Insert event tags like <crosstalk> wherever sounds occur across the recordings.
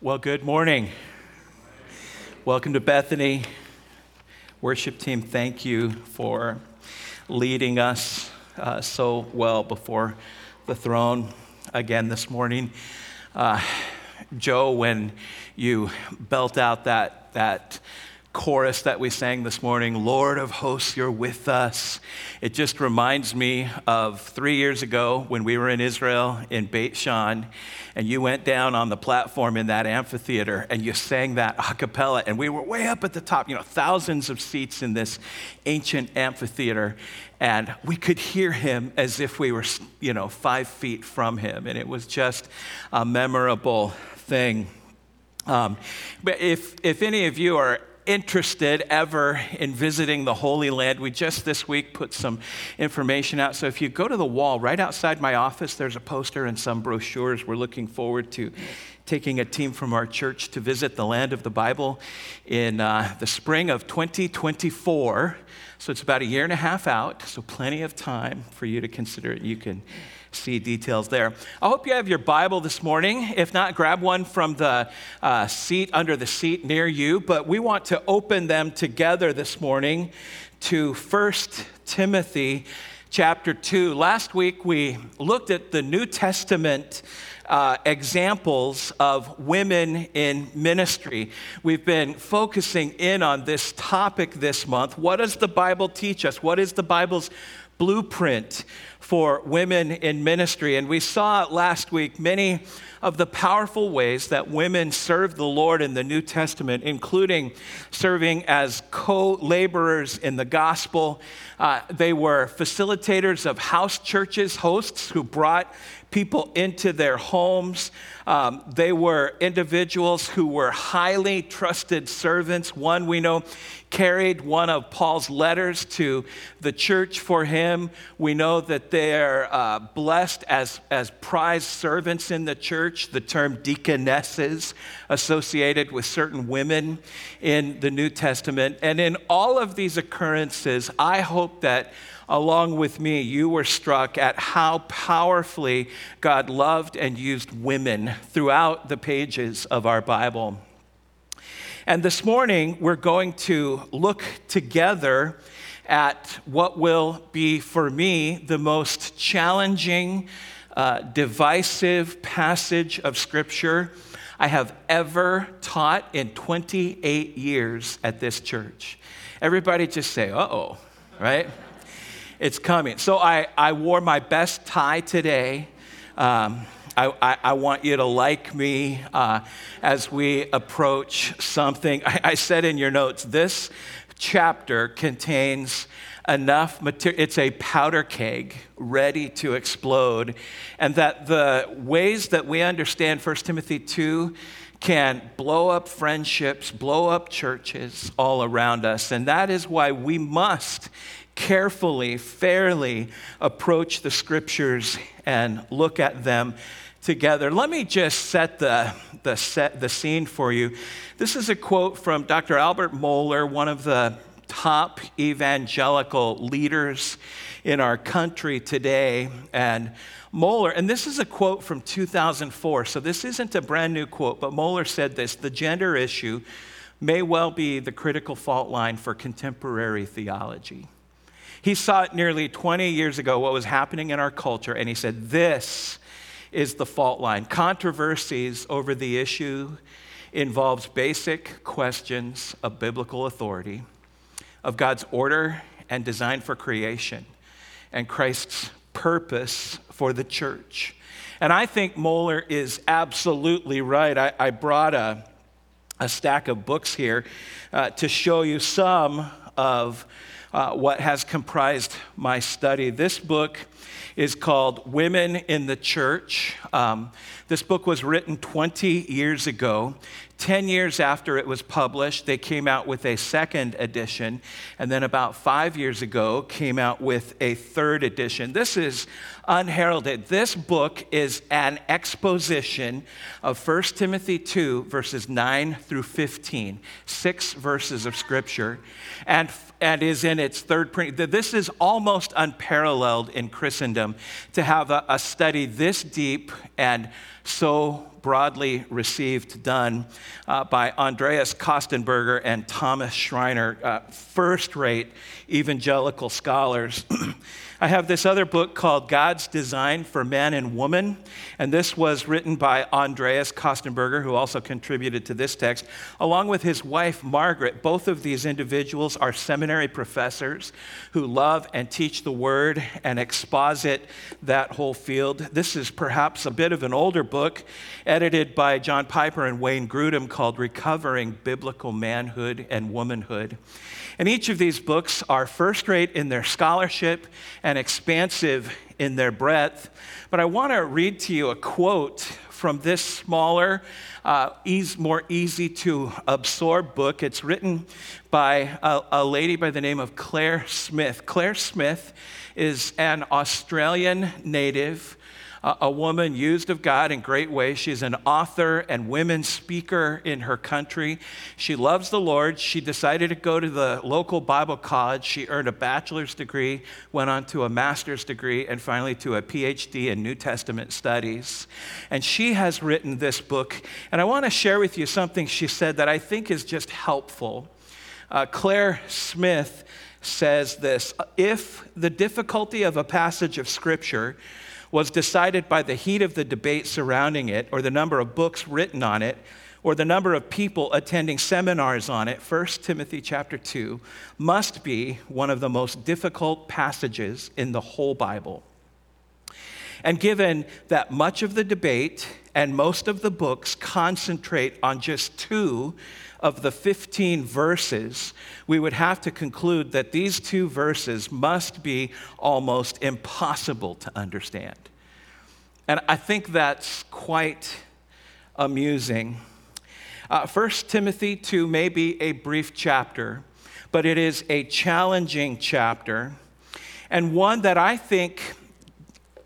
Well, good morning. Welcome to Bethany. Worship team, thank you for leading us uh, so well before the throne again this morning. Uh, Joe, when you belt out that, that chorus that we sang this morning, Lord of hosts, you're with us. It just reminds me of three years ago when we were in Israel in Beit Shan, and you went down on the platform in that amphitheater and you sang that a cappella, and we were way up at the top, you know, thousands of seats in this ancient amphitheater, and we could hear him as if we were, you know, five feet from him, and it was just a memorable thing. Um, but if, if any of you are interested ever in visiting the Holy Land, we just this week put some information out. So if you go to the wall right outside my office, there's a poster and some brochures. We're looking forward to taking a team from our church to visit the land of the Bible in uh, the spring of 2024. So it's about a year and a half out, so plenty of time for you to consider it. You can see details there. I hope you have your Bible this morning. If not, grab one from the uh, seat under the seat near you. But we want to open them together this morning to 1 Timothy chapter 2. Last week we looked at the New Testament. Uh, examples of women in ministry. We've been focusing in on this topic this month. What does the Bible teach us? What is the Bible's blueprint for women in ministry. And we saw last week many of the powerful ways that women serve the Lord in the New Testament, including serving as co laborers in the gospel. Uh, they were facilitators of house churches, hosts who brought people into their homes. Um, they were individuals who were highly trusted servants. One we know carried one of Paul's letters to the church for him. We know that they're uh, blessed as, as prized servants in the church, the term deaconesses associated with certain women in the New Testament. And in all of these occurrences, I hope that along with me, you were struck at how powerfully God loved and used women throughout the pages of our Bible. And this morning, we're going to look together at what will be for me the most challenging, uh, divisive passage of Scripture I have ever taught in 28 years at this church. Everybody just say, uh oh, right? It's coming. So I, I wore my best tie today. Um, I, I, I, want you to like me uh, as we approach something. I, I said in your notes, this chapter contains enough material, it's a powder keg ready to explode. And that the ways that we understand 1 Timothy 2 can blow up friendships, blow up churches all around us. And that is why we must carefully, fairly approach the scriptures and look at them together. Let me just set the, the, set, the scene for you. This is a quote from Dr. Albert Mohler, one of the top evangelical leaders in our country today. And Mohler, and this is a quote from 2004, so this isn't a brand new quote, but Mohler said this the gender issue may well be the critical fault line for contemporary theology. He saw it nearly 20 years ago, what was happening in our culture, and he said, This is the fault line. Controversies over the issue involves basic questions of biblical authority, of God's order and design for creation, and Christ's purpose for the church. And I think Mohler is absolutely right. I, I brought a, a stack of books here uh, to show you some of uh, what has comprised my study. This book is called Women in the Church. Um, this book was written 20 years ago. 10 years after it was published, they came out with a second edition. And then about five years ago, came out with a third edition. This is unheralded. This book is an exposition of 1 Timothy 2, verses 9 through 15, six verses of scripture, and, and is in its third print. This is almost unparalleled in Christendom to have a, a study this deep and so broadly received, done uh, by Andreas Kostenberger and Thomas Schreiner, uh, first rate evangelical scholars. <clears throat> I have this other book called God's Design for Man and Woman, and this was written by Andreas Kostenberger, who also contributed to this text, along with his wife Margaret. Both of these individuals are seminary professors who love and teach the Word and exposit that whole field. This is perhaps a bit of an older book, edited by John Piper and Wayne Grudem, called Recovering Biblical Manhood and Womanhood. And each of these books are first rate in their scholarship and expansive in their breadth. But I want to read to you a quote from this smaller, uh, ease, more easy to absorb book. It's written by a, a lady by the name of Claire Smith. Claire Smith is an Australian native a woman used of God in great ways. She's an author and women's speaker in her country. She loves the Lord. She decided to go to the local Bible college. She earned a bachelor's degree, went on to a master's degree, and finally to a PhD in New Testament studies. And she has written this book. And I want to share with you something she said that I think is just helpful. Uh, Claire Smith says this If the difficulty of a passage of Scripture was decided by the heat of the debate surrounding it, or the number of books written on it, or the number of people attending seminars on it, 1 Timothy chapter 2 must be one of the most difficult passages in the whole Bible. And given that much of the debate and most of the books concentrate on just two of the 15 verses, we would have to conclude that these two verses must be almost impossible to understand. And I think that's quite amusing. Uh, 1 Timothy 2 may be a brief chapter, but it is a challenging chapter, and one that I think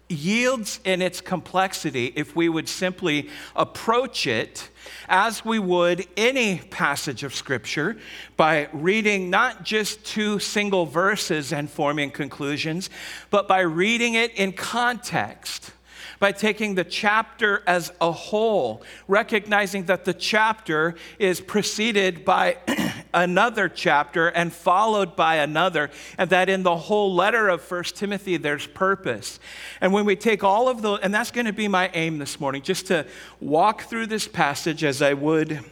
yields in its complexity if we would simply approach it as we would any passage of Scripture by reading not just two single verses and forming conclusions, but by reading it in context by taking the chapter as a whole, recognizing that the chapter is preceded by <clears throat> another chapter and followed by another, and that in the whole letter of First Timothy there's purpose. And when we take all of those, and that's going to be my aim this morning, just to walk through this passage as I would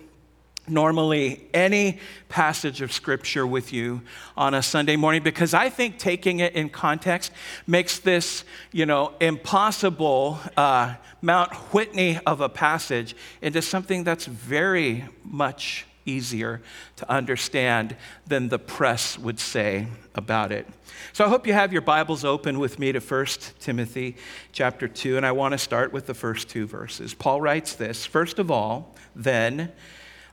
normally any passage of scripture with you on a Sunday morning because I think taking it in context makes this, you know, impossible uh, Mount Whitney of a passage into something that's very much easier to understand than the press would say about it. So I hope you have your Bibles open with me to 1 Timothy chapter 2 and I want to start with the first two verses. Paul writes this, first of all, then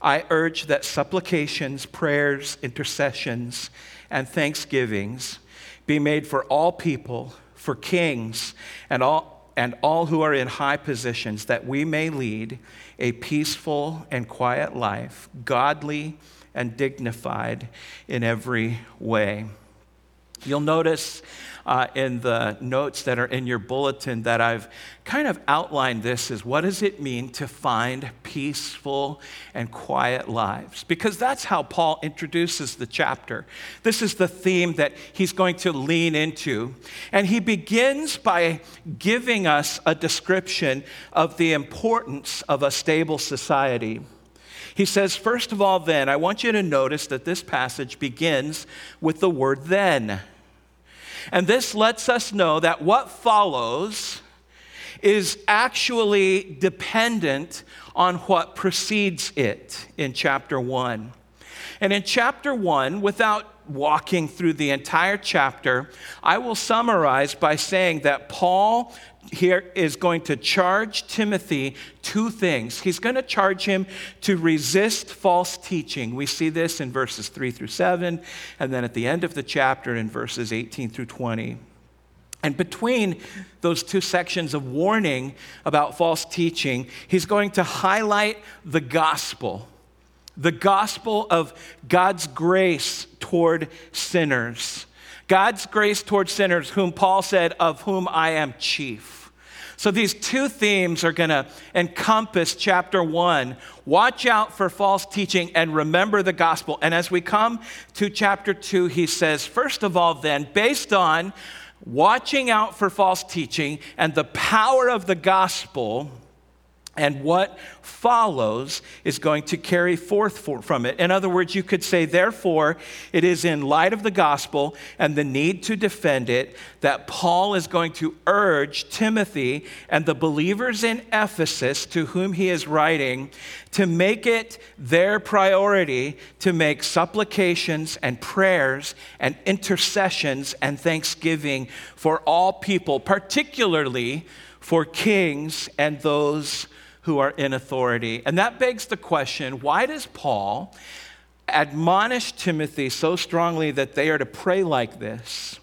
I urge that supplications, prayers, intercessions, and thanksgivings be made for all people, for kings, and all, and all who are in high positions, that we may lead a peaceful and quiet life, godly and dignified in every way. You'll notice uh, in the notes that are in your bulletin that I've kind of outlined this as what does it mean to find peaceful and quiet lives? Because that's how Paul introduces the chapter. This is the theme that he's going to lean into. And he begins by giving us a description of the importance of a stable society. He says, first of all, then, I want you to notice that this passage begins with the word then. And this lets us know that what follows is actually dependent on what precedes it in chapter 1. And in chapter 1, without walking through the entire chapter, I will summarize by saying that Paul here is going to charge Timothy two things. He's going to charge him to resist false teaching. We see this in verses 3 through 7, and then at the end of the chapter in verses 18 through 20. And between those two sections of warning about false teaching, he's going to highlight the gospel the gospel of God's grace toward sinners. God's grace towards sinners, whom Paul said, of whom I am chief. So these two themes are going to encompass chapter one. Watch out for false teaching and remember the gospel. And as we come to chapter two, he says, first of all, then, based on watching out for false teaching and the power of the gospel, and what follows is going to carry forth for, from it. In other words, you could say, therefore, it is in light of the gospel and the need to defend it that Paul is going to urge Timothy and the believers in Ephesus to whom he is writing to make it their priority to make supplications and prayers and intercessions and thanksgiving for all people, particularly for kings and those who are in authority. And that begs the question why does Paul admonish Timothy so strongly that they are to pray like this?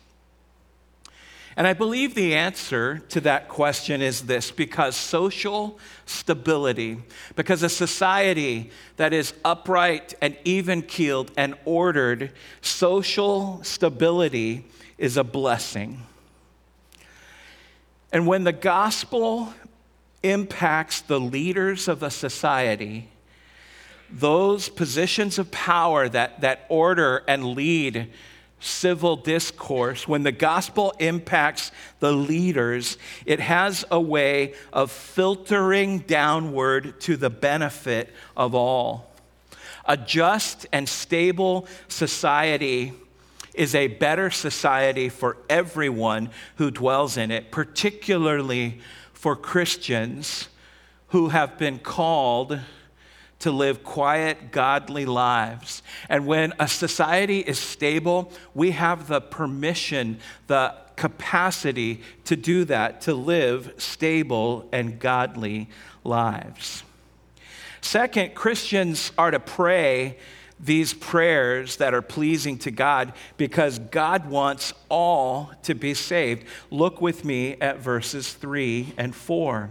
And I believe the answer to that question is this because social stability, because a society that is upright and even keeled and ordered, social stability is a blessing. And when the gospel impacts the leaders of a society, those positions of power that, that order and lead civil discourse, when the gospel impacts the leaders, it has a way of filtering downward to the benefit of all. A just and stable society is a better society for everyone who dwells in it, particularly for Christians who have been called to live quiet, godly lives. And when a society is stable, we have the permission, the capacity to do that, to live stable and godly lives. Second, Christians are to pray these prayers that are pleasing to God because God wants all to be saved. Look with me at verses 3 and 4.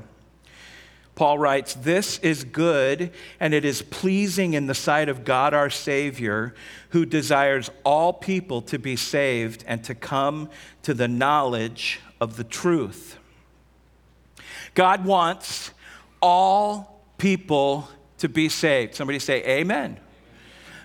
Paul writes, This is good and it is pleasing in the sight of God our Savior, who desires all people to be saved and to come to the knowledge of the truth. God wants all people to be saved. Somebody say, Amen.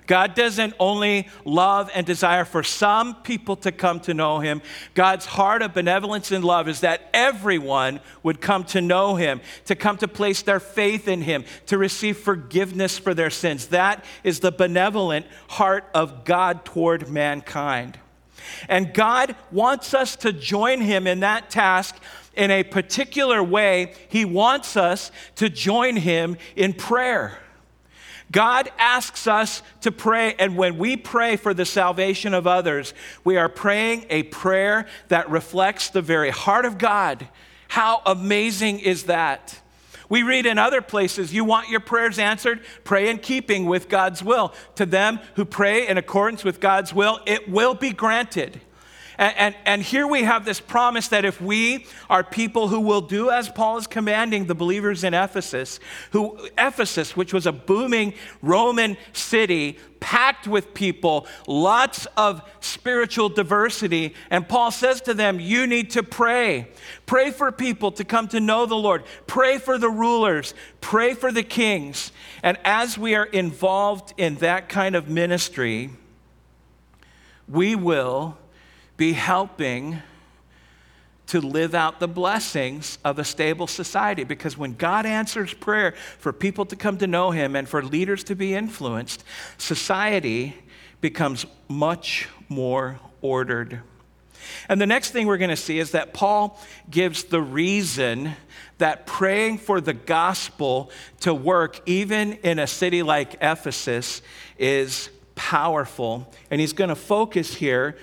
God doesn't only love and desire for some people to come to know Him. God's heart of benevolence and love is that everyone would come to know Him, to come to place their faith in Him, to receive forgiveness for their sins. That is the benevolent heart of God toward mankind. And God wants us to join Him in that task in a particular way. He wants us to join Him in prayer. God asks us to pray, and when we pray for the salvation of others, we are praying a prayer that reflects the very heart of God. How amazing is that? We read in other places, you want your prayers answered? Pray in keeping with God's will. To them who pray in accordance with God's will, it will be granted. And, and, and, here we have this promise that if we are people who will do as Paul is commanding the believers in Ephesus, who Ephesus, which was a booming Roman city, packed with people, lots of spiritual diversity, and Paul says to them, You need to pray. Pray for people to come to know the Lord. Pray for the rulers. Pray for the kings. And as we are involved in that kind of ministry, we will be helping to live out the blessings of a stable society. Because when God answers prayer for people to come to know Him and for leaders to be influenced, society becomes much more ordered. And the next thing we're going to see is that Paul gives the reason that praying for the gospel to work, even in a city like Ephesus, is powerful. And he's going to focus here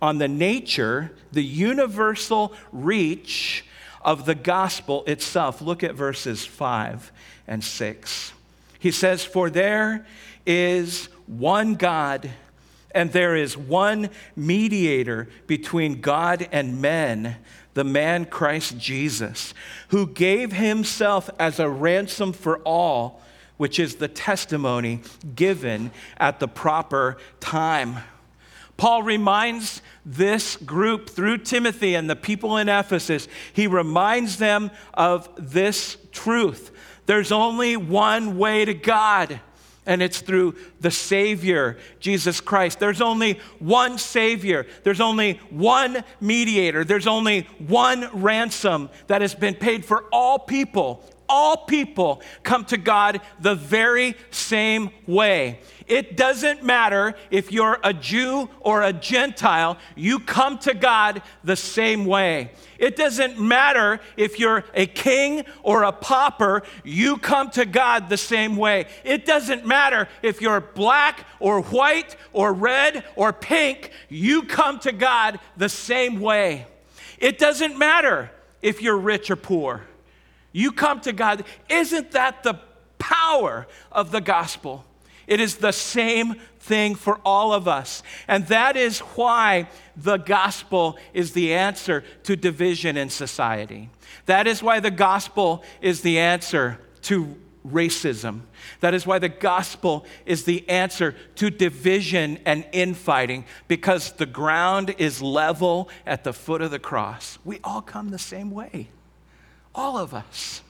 on the nature, the universal reach of the gospel itself. Look at verses 5 and 6. He says, For there is one God, and there is one mediator between God and men, the man Christ Jesus, who gave himself as a ransom for all, which is the testimony given at the proper time. Paul reminds this group through Timothy and the people in Ephesus, he reminds them of this truth. There's only one way to God, and it's through the Savior, Jesus Christ. There's only one Savior. There's only one mediator. There's only one ransom that has been paid for all people. All people come to God the very same way. It doesn't matter if you're a Jew or a Gentile, you come to God the same way. It doesn't matter if you're a king or a pauper, you come to God the same way. It doesn't matter if you're black or white or red or pink, you come to God the same way. It doesn't matter if you're rich or poor, you come to God. Isn't that the power of the gospel? It is the same thing for all of us. And that is why the gospel is the answer to division in society. That is why the gospel is the answer to racism. That is why the gospel is the answer to division and infighting, because the ground is level at the foot of the cross. We all come the same way, all of us.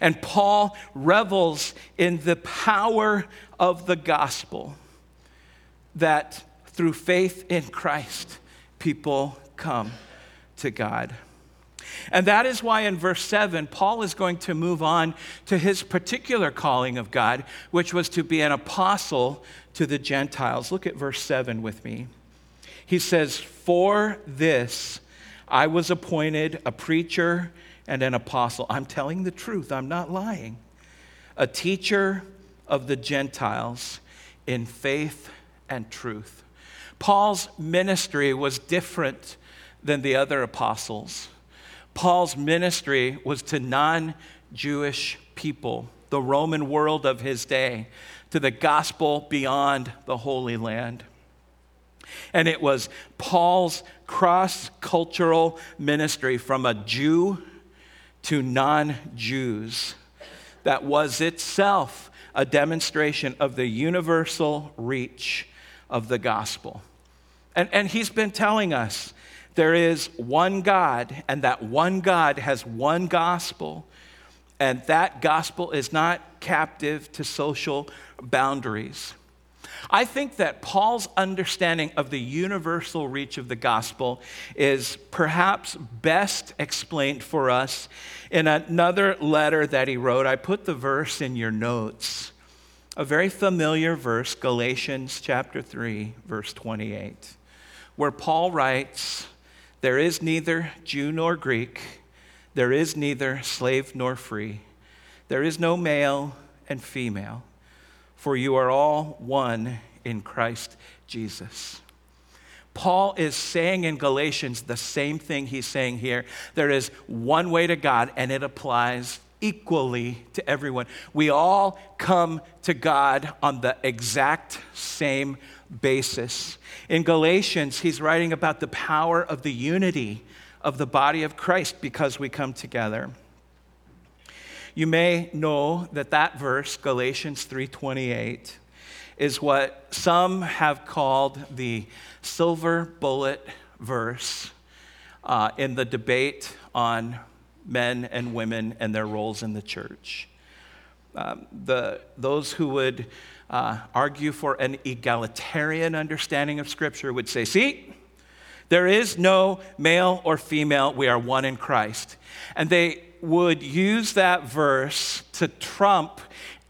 And Paul revels in the power of the gospel that through faith in Christ, people come to God. And that is why in verse 7, Paul is going to move on to his particular calling of God, which was to be an apostle to the Gentiles. Look at verse 7 with me. He says, For this I was appointed a preacher and an apostle. I'm telling the truth, I'm not lying. A teacher of the Gentiles in faith and truth. Paul's ministry was different than the other apostles. Paul's ministry was to non Jewish people, the Roman world of his day, to the gospel beyond the Holy Land. And it was Paul's cross cultural ministry from a Jew to non Jews that was itself a demonstration of the universal reach of the gospel. And, and he's been telling us there is one God, and that one God has one gospel, and that gospel is not captive to social boundaries. I think that Paul's understanding of the universal reach of the gospel is perhaps best explained for us in another letter that he wrote. I put the verse in your notes. A very familiar verse, Galatians chapter 3, verse 28, where Paul writes, There is neither Jew nor Greek, there is neither slave nor free, there is no male and female for you are all one in Christ Jesus. Paul is saying in Galatians the same thing he's saying here. There is one way to God, and it applies equally to everyone. We all come to God on the exact same basis. In Galatians, he's writing about the power of the unity of the body of Christ because we come together. You may know that that verse, Galatians 3:28, is what some have called the silver bullet verse uh, in the debate on men and women and their roles in the church. Um, the, those who would uh, argue for an egalitarian understanding of Scripture would say, see, there is no male or female, we are one in Christ. And they would use that verse to trump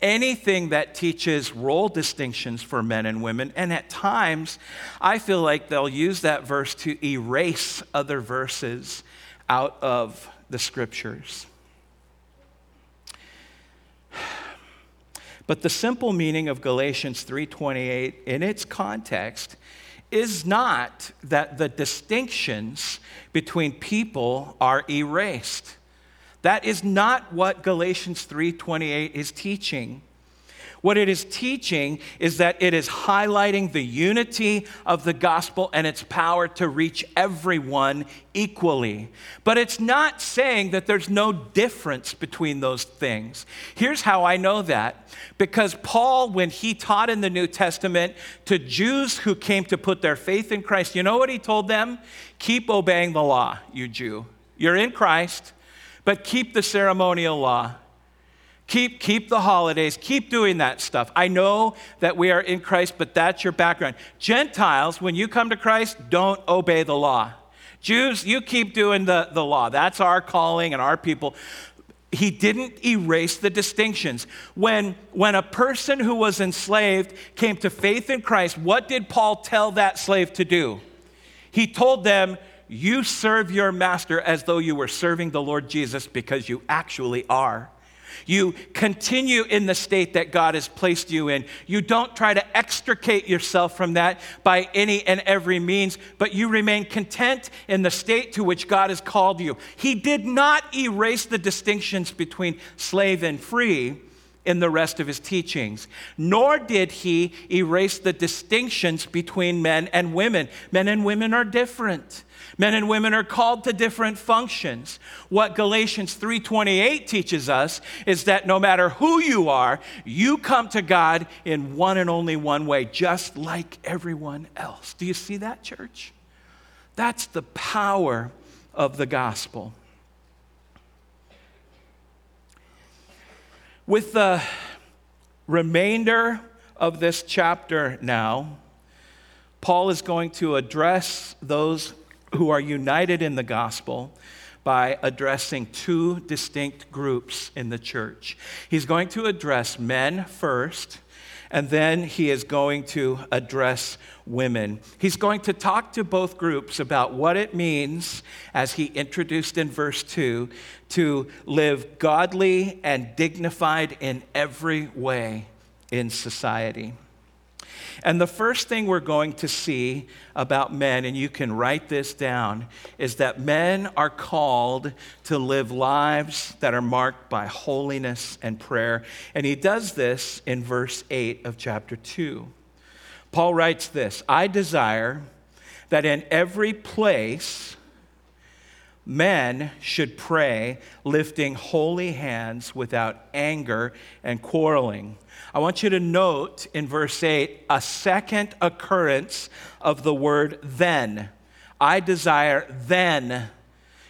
anything that teaches role distinctions for men and women. And at times, I feel like they'll use that verse to erase other verses out of the scriptures. But the simple meaning of Galatians 3:28 in its context is not that the distinctions between people are erased. That is not what Galatians 3:28 is teaching. What it is teaching is that it is highlighting the unity of the gospel and its power to reach everyone equally. But it's not saying that there's no difference between those things. Here's how I know that because Paul, when he taught in the New Testament to Jews who came to put their faith in Christ, you know what he told them? Keep obeying the law, you Jew. You're in Christ, but keep the ceremonial law. Keep, keep the holidays, keep doing that stuff. I know that we are in Christ, but that's your background. Gentiles, when you come to Christ, don't obey the law. Jews, you keep doing the, the law. That's our calling and our people. He didn't erase the distinctions. When, when a person who was enslaved came to faith in Christ, what did Paul tell that slave to do? He told them, You serve your master as though you were serving the Lord Jesus because you actually are. You continue in the state that God has placed you in. You don't try to extricate yourself from that by any and every means, but you remain content in the state to which God has called you. He did not erase the distinctions between slave and free in the rest of his teachings, nor did he erase the distinctions between men and women. Men and women are different. Men and women are called to different functions. What Galatians 3:28 teaches us is that no matter who you are, you come to God in one and only one way, just like everyone else. Do you see that, church? That's the power of the gospel. With the remainder of this chapter now, Paul is going to address those who are united in the gospel by addressing two distinct groups in the church. He's going to address men first, and then he is going to address women. He's going to talk to both groups about what it means, as he introduced in verse 2, to live godly and dignified in every way in society. And the first thing we're going to see about men, and you can write this down, is that men are called to live lives that are marked by holiness and prayer. And he does this in verse 8 of chapter 2. Paul writes this I desire that in every place, men should pray, lifting holy hands without anger and quarreling. I want you to note in verse 8 a second occurrence of the word then. I desire then.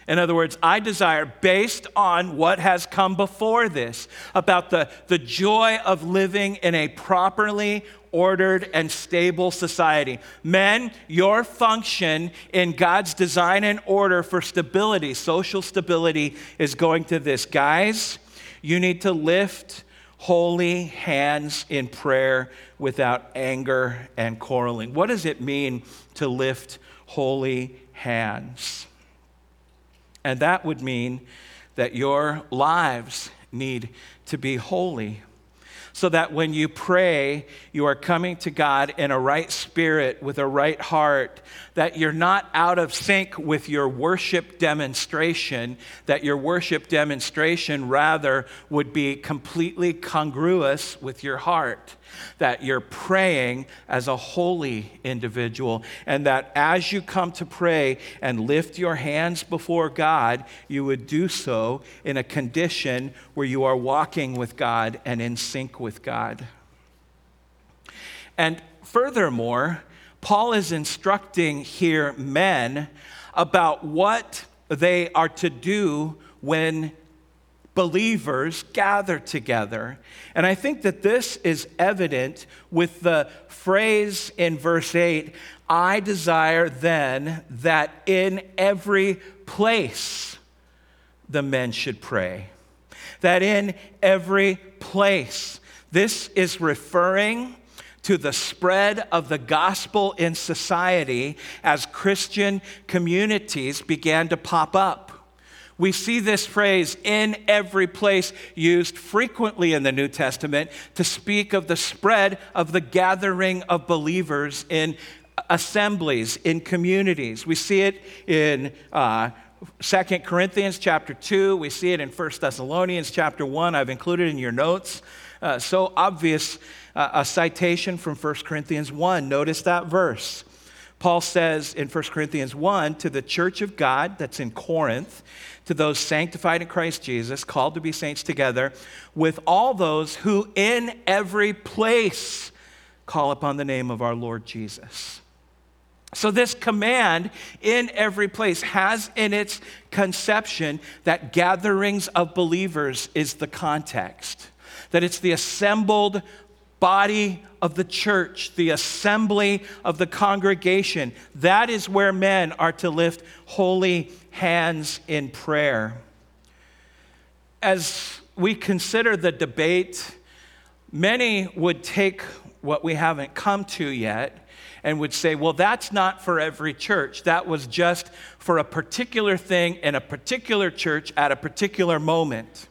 In other words, I desire, based on what has come before this, about the, the joy of living in a properly ordered and stable society. Men, your function in God's design and order for stability, social stability, is going to this. Guys, you need to lift holy hands in prayer without anger and quarreling. What does it mean to lift holy hands? And that would mean that your lives need to be holy so that when you pray, you are coming to God in a right spirit, with a right heart, that you're not out of sync with your worship demonstration, that your worship demonstration rather would be completely congruous with your heart that you're praying as a holy individual, and that as you come to pray and lift your hands before God, you would do so in a condition where you are walking with God and in sync with God. And furthermore, Paul is instructing here men about what they are to do when believers gather together. And I think that this is evident with the phrase in verse 8 I desire then that in every place the men should pray. That in every place. This is referring to the spread of the gospel in society as Christian communities began to pop up. We see this phrase in every place used frequently in the New Testament to speak of the spread of the gathering of believers in assemblies, in communities. We see it in uh, 2 Corinthians chapter 2. We see it in 1 Thessalonians chapter 1. I've included in your notes Uh, so obvious, uh, a citation from 1 Corinthians 1. Notice that verse. Paul says in 1 Corinthians 1 to the church of God that's in Corinth, to those sanctified in Christ Jesus, called to be saints together, with all those who in every place call upon the name of our Lord Jesus. So, this command in every place has in its conception that gatherings of believers is the context, that it's the assembled body of the church, the assembly of the congregation. That is where men are to lift holy hands in prayer. As we consider the debate, many would take what we haven't come to yet and would say, well, that's not for every church. That was just for a particular thing in a particular church at a particular moment.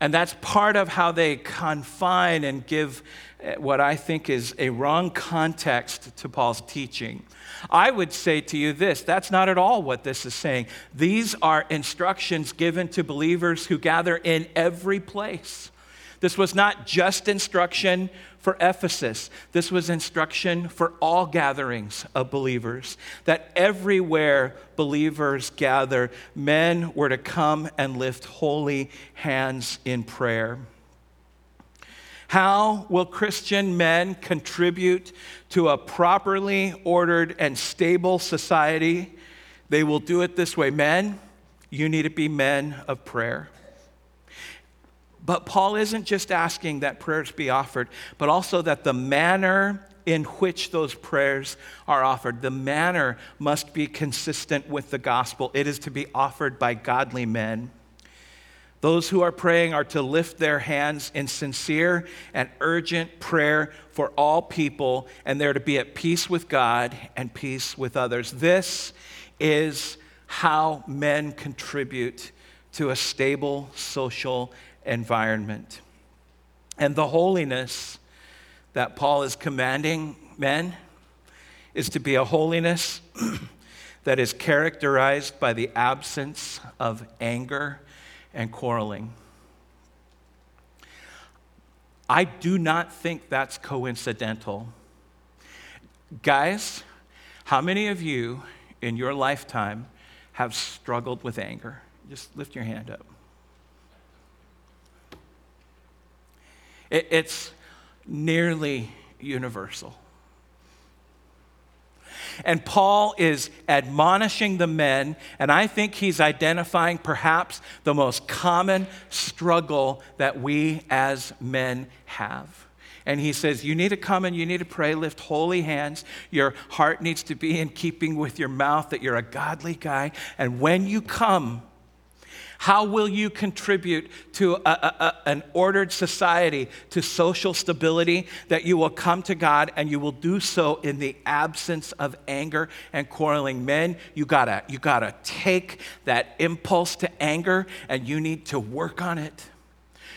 And that's part of how they confine and give eh, what I think is a wrong context to Paul's teaching. I would say to you this that's not at all what this is saying. These are instructions given to believers who gather in every place. This was not just instruction for Ephesus, this was instruction for all gatherings of believers. That everywhere believers gather, men were to come and lift holy hands in prayer. How will Christian men contribute to a properly ordered and stable society? They will do it this way Men, you need to be men of prayer. But Paul isn't just asking that prayers be offered, but also that the manner in which those prayers are offered, the manner must be consistent with the gospel. It is to be offered by godly men. Those who are praying are to lift their hands in sincere and urgent prayer for all people, and they're to be at peace with God and peace with others. This is how men contribute to a stable social environment. And the holiness that Paul is commanding men is to be a holiness <clears throat> that is characterized by the absence of anger and quarreling. I do not think that's coincidental. Guys, how many of you in your lifetime have struggled with anger? Just lift your hand up. It, it's nearly universal. And Paul is admonishing the men, and I think he's identifying perhaps the most common struggle that we as men have. And he says, You need to come and you need to pray, lift holy hands. Your heart needs to be in keeping with your mouth, that you're a godly guy. And when you come, how will you contribute to a, a, an ordered society, to social stability, that you will come to God and you will do so in the absence of anger and quarreling? Men, you gotta, you gotta take that impulse to anger and you need to work on it.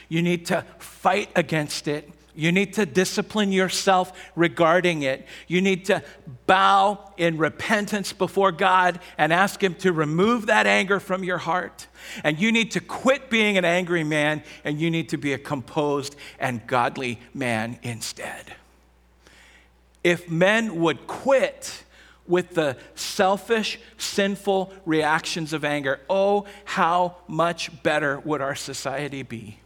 You need to fight against it. You need to discipline yourself regarding it. You need to bow in repentance before God and ask Him to remove that anger from your heart. And you need to quit being an angry man and you need to be a composed and godly man instead. If men would quit, with the selfish, sinful reactions of anger, oh, how much better would our society be?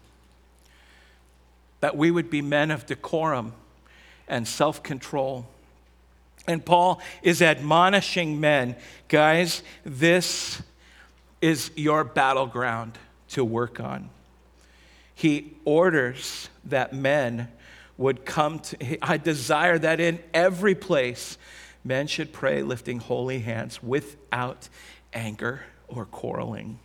That we would be men of decorum and self control. And Paul is admonishing men guys, this is your battleground to work on. He orders that men would come to, I desire that in every place men should pray lifting holy hands without anger or quarreling.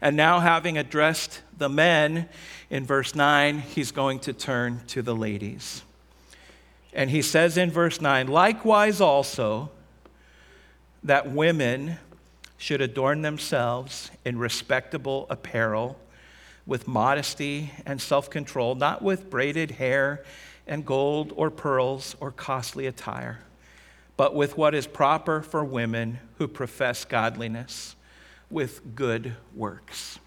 And now, having addressed the men in verse 9, he's going to turn to the ladies. And he says in verse 9, likewise also, that women should adorn themselves in respectable apparel with modesty and self control, not with braided hair and gold or pearls or costly attire, but with what is proper for women who profess godliness with good works.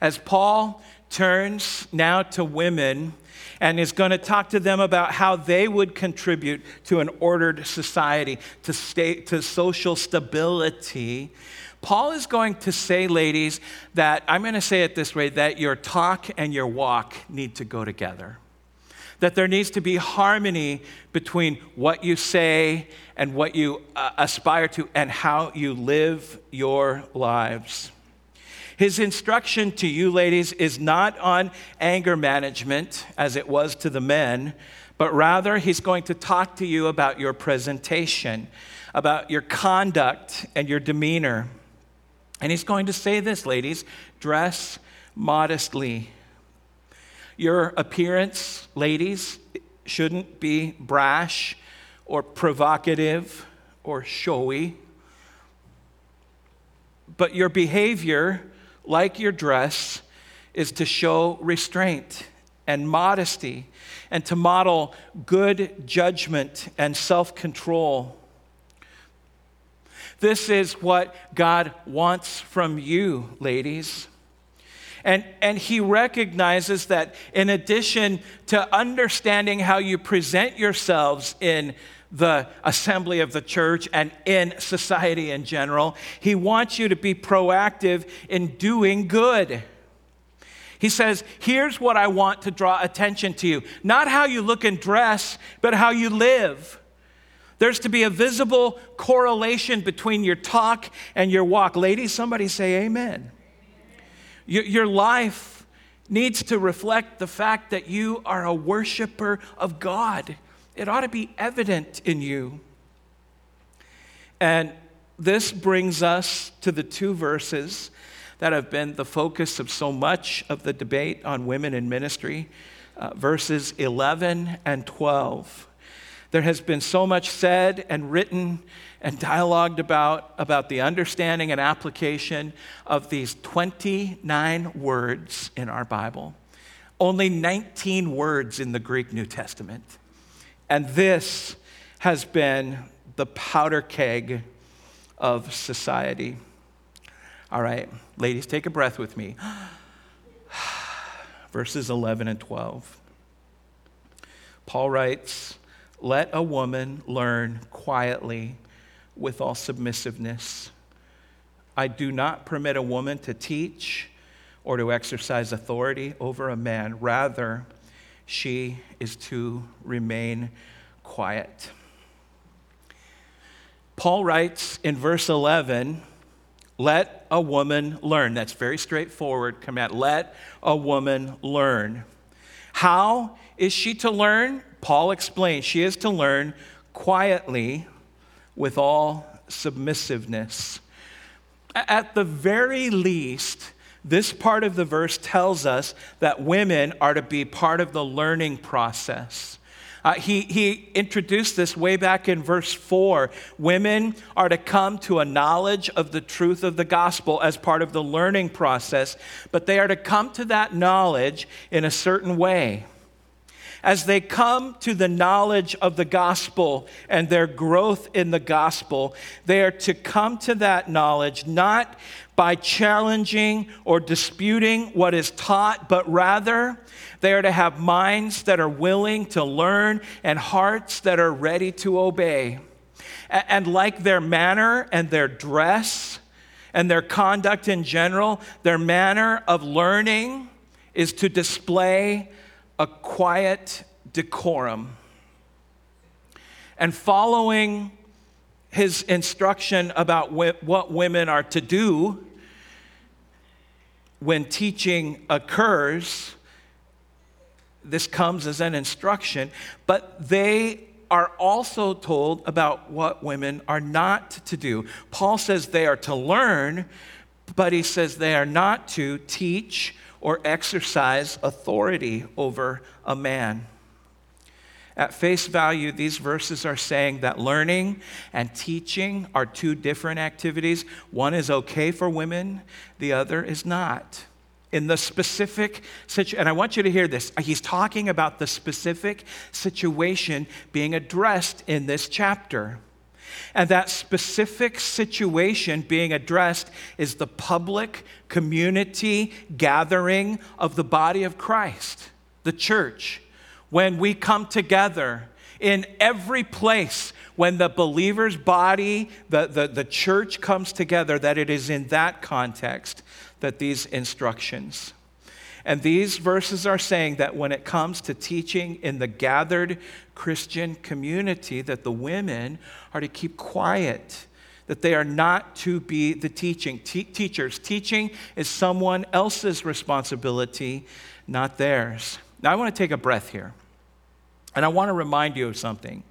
As Paul turns now to women and is going to talk to them about how they would contribute to an ordered society, to, state, to social stability. Paul is going to say, ladies, that I'm going to say it this way that your talk and your walk need to go together. That there needs to be harmony between what you say and what you uh, aspire to and how you live your lives. His instruction to you, ladies, is not on anger management as it was to the men, but rather he's going to talk to you about your presentation, about your conduct and your demeanor. And he's going to say this, ladies dress modestly. Your appearance, ladies, shouldn't be brash or provocative or showy. But your behavior like your dress, is to show restraint and modesty and to model good judgment and self control. This is what God wants from you, ladies. And, and he recognizes that in addition to understanding how you present yourselves in the assembly of the church and in society in general. He wants you to be proactive in doing good. He says, Here's what I want to draw attention to you not how you look and dress, but how you live. There's to be a visible correlation between your talk and your walk. Ladies, somebody say amen. Your, your life needs to reflect the fact that you are a worshiper of God. It ought to be evident in you. And this brings us to the two verses that have been the focus of so much of the debate on women in ministry uh, verses 11 and 12. There has been so much said and written and dialogued about about the understanding and application of these 29 words in our Bible. Only 19 words in the Greek New Testament. And this has been the powder keg of society. All right, ladies, take a breath with me. <sighs> Verses 11 and 12. Paul writes, Let a woman learn quietly with all submissiveness. I do not permit a woman to teach or to exercise authority over a man. Rather, she is to remain quiet. Paul writes in verse 11, let a woman learn. That's very straightforward command. Let a woman learn. How is she to learn? Paul explains she is to learn quietly with all submissiveness. At the very least, this part of the verse tells us that women are to be part of the learning process. Uh, he, he introduced this way back in verse 4. Women are to come to a knowledge of the truth of the gospel as part of the learning process, but they are to come to that knowledge in a certain way as they come to the knowledge of the gospel and their growth in the gospel, they are to come to that knowledge not by challenging or disputing what is taught, but rather they are to have minds that are willing to learn and hearts that are ready to obey. And like their manner and their dress and their conduct in general, their manner of learning is to display a quiet decorum. And following his instruction about what women are to do when teaching occurs, this comes as an instruction, but they are also told about what women are not to do. Paul says they are to learn, but he says they are not to teach or exercise authority over a man. At face value, these verses are saying that learning and teaching are two different activities. One is okay for women, the other is not. In the specific situation, and I want you to hear this, he's talking about the specific situation being addressed in this chapter. And that specific situation being addressed is the public community gathering of the body of Christ, the church. When we come together in every place, when the believer's body, the, the, the church comes together, that it is in that context that these instructions and these verses are saying that when it comes to teaching in the gathered Christian community, that the women are to keep quiet, that they are not to be the teaching Te- teachers. Teaching is someone else's responsibility, not theirs. Now, I want to take a breath here. And I want to remind you of something.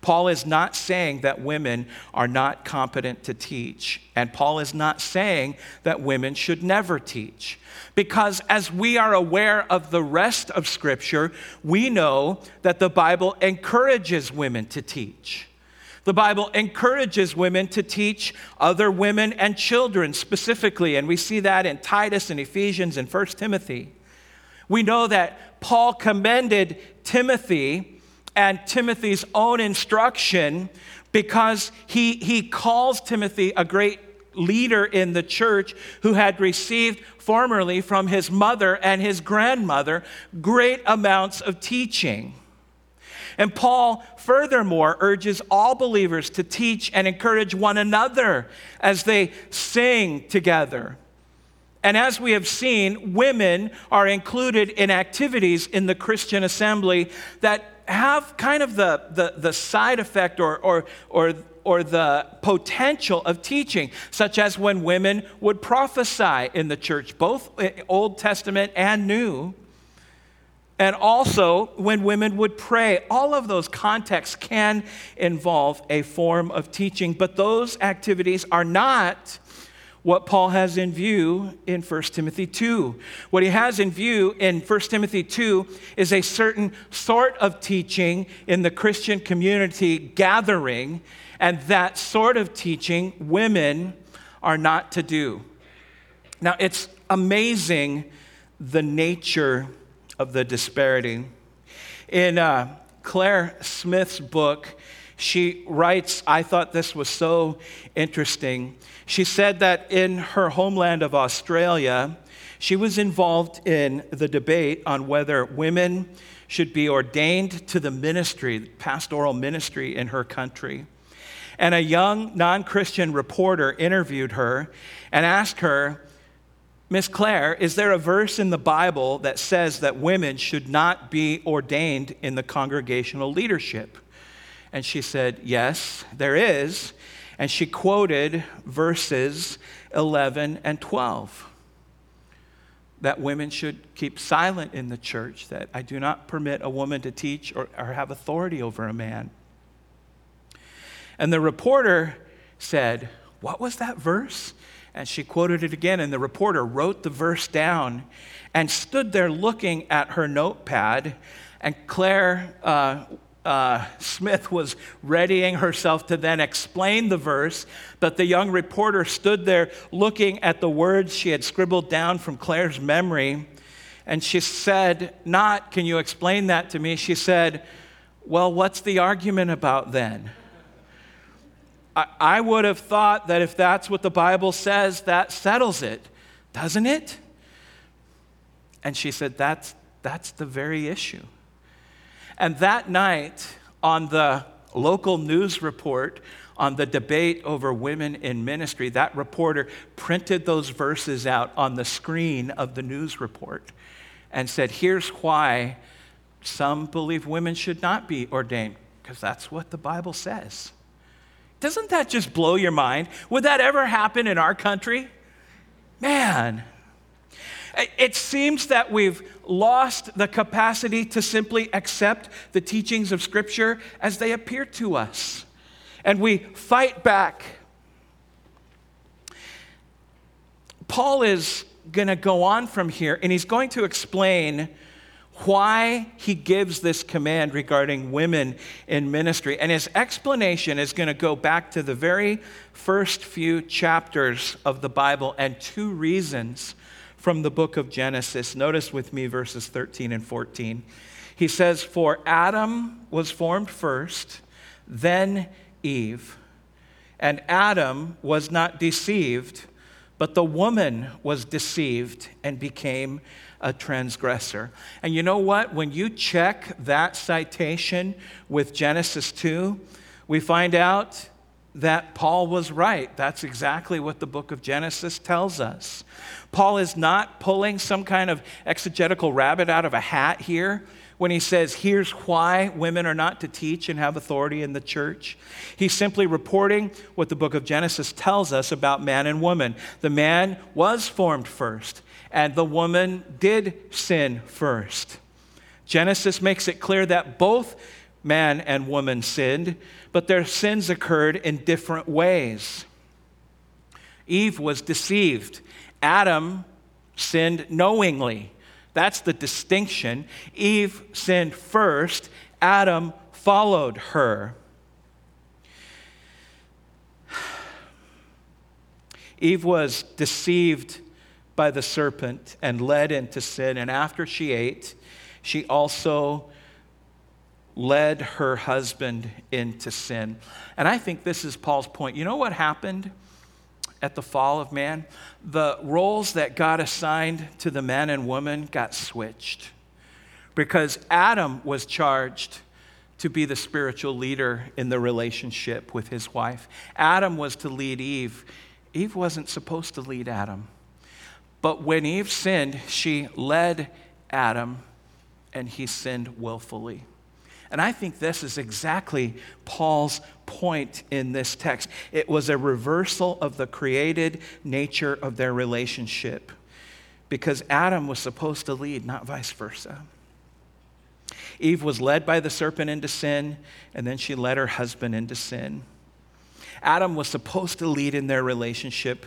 Paul is not saying that women are not competent to teach. And Paul is not saying that women should never teach. Because as we are aware of the rest of Scripture, we know that the Bible encourages women to teach. The Bible encourages women to teach other women and children specifically, and we see that in Titus and Ephesians and 1 Timothy. We know that Paul commended Timothy and Timothy's own instruction because he, he calls Timothy a great leader in the church who had received formerly from his mother and his grandmother great amounts of teaching. And Paul, furthermore, urges all believers to teach and encourage one another as they sing together. And as we have seen, women are included in activities in the Christian assembly that have kind of the, the, the side effect or, or, or or the potential of teaching, such as when women would prophesy in the church, both Old Testament and New. And also when women would pray. All of those contexts can involve a form of teaching, but those activities are not what Paul has in view in 1 Timothy 2. What he has in view in 1 Timothy 2 is a certain sort of teaching in the Christian community gathering and that sort of teaching women are not to do. Now, it's amazing the nature of the disparity. In uh, Claire Smith's book, she writes, I thought this was so interesting. She said that in her homeland of Australia, she was involved in the debate on whether women should be ordained to the ministry, pastoral ministry in her country. And a young non Christian reporter interviewed her and asked her, Miss Claire, is there a verse in the Bible that says that women should not be ordained in the congregational leadership? And she said, Yes, there is. And she quoted verses 11 and 12 that women should keep silent in the church, that I do not permit a woman to teach or, or have authority over a man. And the reporter said, What was that verse? And she quoted it again, and the reporter wrote the verse down and stood there looking at her notepad. And Claire uh, uh, Smith was readying herself to then explain the verse, but the young reporter stood there looking at the words she had scribbled down from Claire's memory. And she said, Not, can you explain that to me? She said, Well, what's the argument about then? I, I would have thought that if that's what the Bible says, that settles it, doesn't it? And she said, That's, that's the very issue. And that night, on the local news report on the debate over women in ministry, that reporter printed those verses out on the screen of the news report and said, Here's why some believe women should not be ordained, because that's what the Bible says. Doesn't that just blow your mind? Would that ever happen in our country? Man, it seems that we've lost the capacity to simply accept the teachings of Scripture as they appear to us. And we fight back. Paul is going to go on from here and he's going to explain why he gives this command regarding women in ministry. And his explanation is going to go back to the very first few chapters of the Bible and two reasons from the book of Genesis. Notice with me verses 13 and 14. He says, For Adam was formed first, then Eve. And Adam was not deceived, but the woman was deceived and became a transgressor. And you know what? When you check that citation with Genesis 2, we find out that Paul was right. That's exactly what the book of Genesis tells us. Paul is not pulling some kind of exegetical rabbit out of a hat here when he says, here's why women are not to teach and have authority in the church. He's simply reporting what the book of Genesis tells us about man and woman. The man was formed first, and the woman did sin first. Genesis makes it clear that both man and woman sinned, but their sins occurred in different ways. Eve was deceived. Adam sinned knowingly. That's the distinction. Eve sinned first, Adam followed her. <sighs> Eve was deceived by the serpent and led into sin, and after she ate, she also led her husband into sin. And I think this is Paul's point. You know what happened at the fall of man? The roles that God assigned to the man and woman got switched because Adam was charged to be the spiritual leader in the relationship with his wife. Adam was to lead Eve. Eve wasn't supposed to lead Adam. But when Eve sinned, she led Adam and he sinned willfully. And I think this is exactly Paul's point in this text. It was a reversal of the created nature of their relationship because Adam was supposed to lead, not vice versa. Eve was led by the serpent into sin, and then she led her husband into sin. Adam was supposed to lead in their relationship,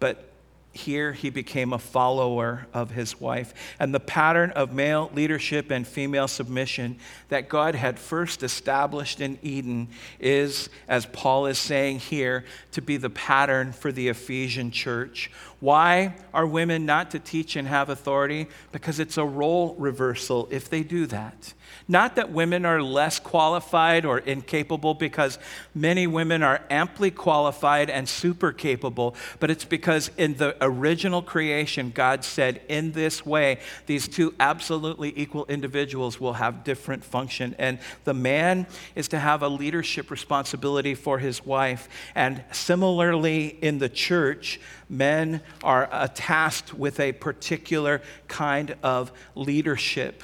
but here he became a follower of his wife. And the pattern of male leadership and female submission that God had first established in Eden is, as Paul is saying here, to be the pattern for the Ephesian church. Why are women not to teach and have authority? Because it's a role reversal if they do that. Not that women are less qualified or incapable, because many women are amply qualified and super capable, but it's because in the original creation, God said, in this way, these two absolutely equal individuals will have different function. And the man is to have a leadership responsibility for his wife. And similarly, in the church, men are tasked with a particular kind of leadership.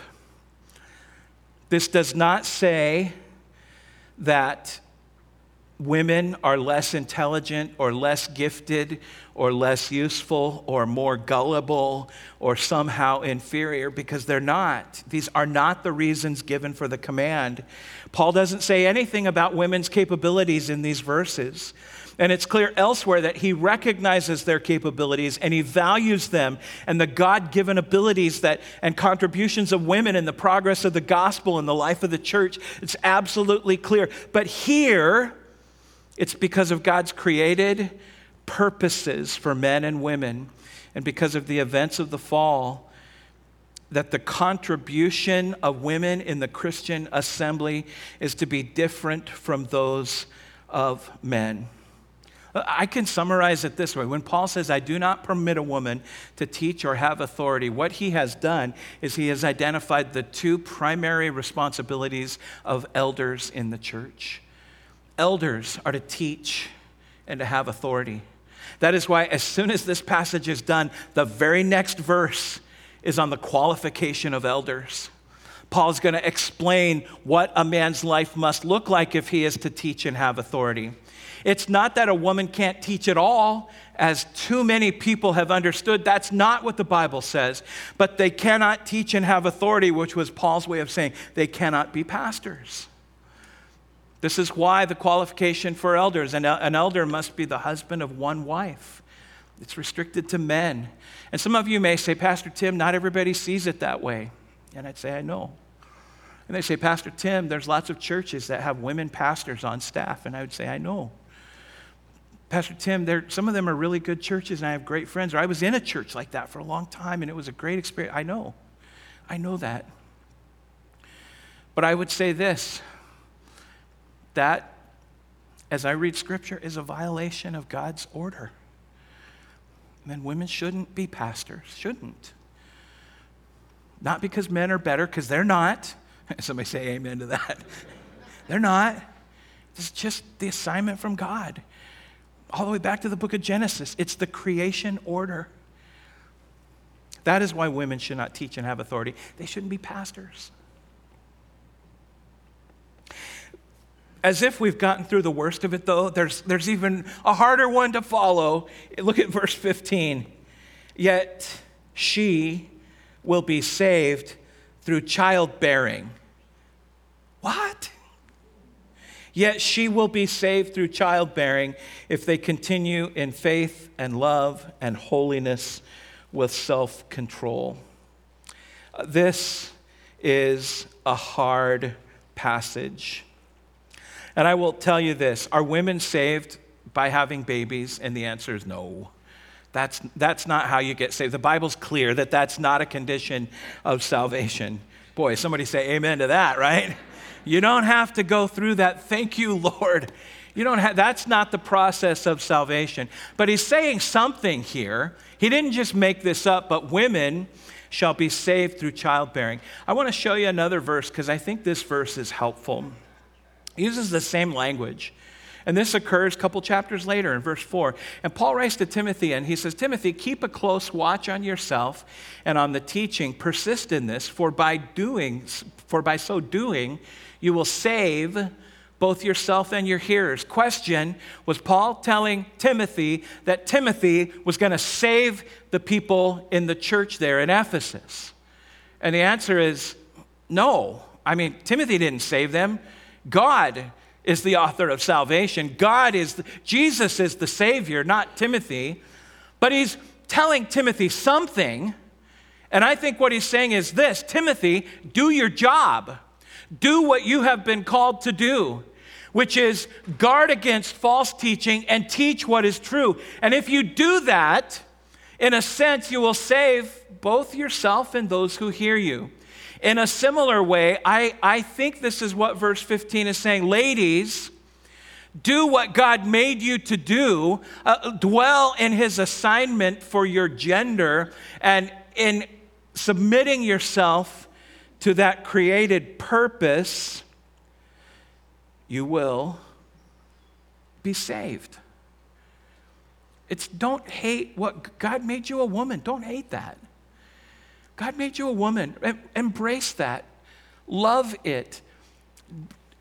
This does not say that women are less intelligent or less gifted or less useful or more gullible or somehow inferior because they're not. These are not the reasons given for the command. Paul doesn't say anything about women's capabilities in these verses. And it's clear elsewhere that he recognizes their capabilities and he values them and the God given abilities that, and contributions of women in the progress of the gospel and the life of the church. It's absolutely clear. But here, it's because of God's created purposes for men and women and because of the events of the fall that the contribution of women in the Christian assembly is to be different from those of men. I can summarize it this way. When Paul says, I do not permit a woman to teach or have authority, what he has done is he has identified the two primary responsibilities of elders in the church. Elders are to teach and to have authority. That is why, as soon as this passage is done, the very next verse is on the qualification of elders. Paul's going to explain what a man's life must look like if he is to teach and have authority. It's not that a woman can't teach at all, as too many people have understood. That's not what the Bible says. But they cannot teach and have authority, which was Paul's way of saying they cannot be pastors. This is why the qualification for elders an, an elder must be the husband of one wife. It's restricted to men. And some of you may say, Pastor Tim, not everybody sees it that way. And I'd say, I know. And they say, Pastor Tim, there's lots of churches that have women pastors on staff. And I would say, I know. Pastor Tim, some of them are really good churches, and I have great friends. Or I was in a church like that for a long time, and it was a great experience. I know. I know that. But I would say this that as I read scripture, is a violation of God's order. then women shouldn't be pastors, shouldn't. Not because men are better, because they're not. <laughs> Somebody say amen to that. <laughs> they're not. It's just the assignment from God. All the way back to the book of Genesis, it's the creation order. That is why women should not teach and have authority. They shouldn't be pastors. As if we've gotten through the worst of it, though, there's, there's even a harder one to follow. Look at verse 15. Yet she will be saved through childbearing. What? Yet she will be saved through childbearing if they continue in faith and love and holiness with self control. Uh, this is a hard passage. And I will tell you this are women saved by having babies? And the answer is no. That's, that's not how you get saved. The Bible's clear that that's not a condition of salvation. Boy, somebody say amen to that, right? You don't have to go through that. Thank you, Lord. You don't have, that's not the process of salvation. But he's saying something here. He didn't just make this up, but women shall be saved through childbearing. I want to show you another verse because I think this verse is helpful. He uses the same language. And this occurs a couple chapters later in verse 4. And Paul writes to Timothy and he says, Timothy, keep a close watch on yourself and on the teaching. Persist in this, for by doing, for by so doing, you will save both yourself and your hearers. Question Was Paul telling Timothy that Timothy was going to save the people in the church there in Ephesus? And the answer is no. I mean, Timothy didn't save them. God is the author of salvation. God is, the, Jesus is the Savior, not Timothy. But he's telling Timothy something. And I think what he's saying is this Timothy, do your job. Do what you have been called to do, which is guard against false teaching and teach what is true. And if you do that, in a sense, you will save both yourself and those who hear you. In a similar way, I, I think this is what verse 15 is saying. Ladies, do what God made you to do, uh, dwell in his assignment for your gender, and in submitting yourself to that created purpose, you will be saved. It's don't hate what God made you a woman. Don't hate that. God made you a woman. Embrace that. Love it.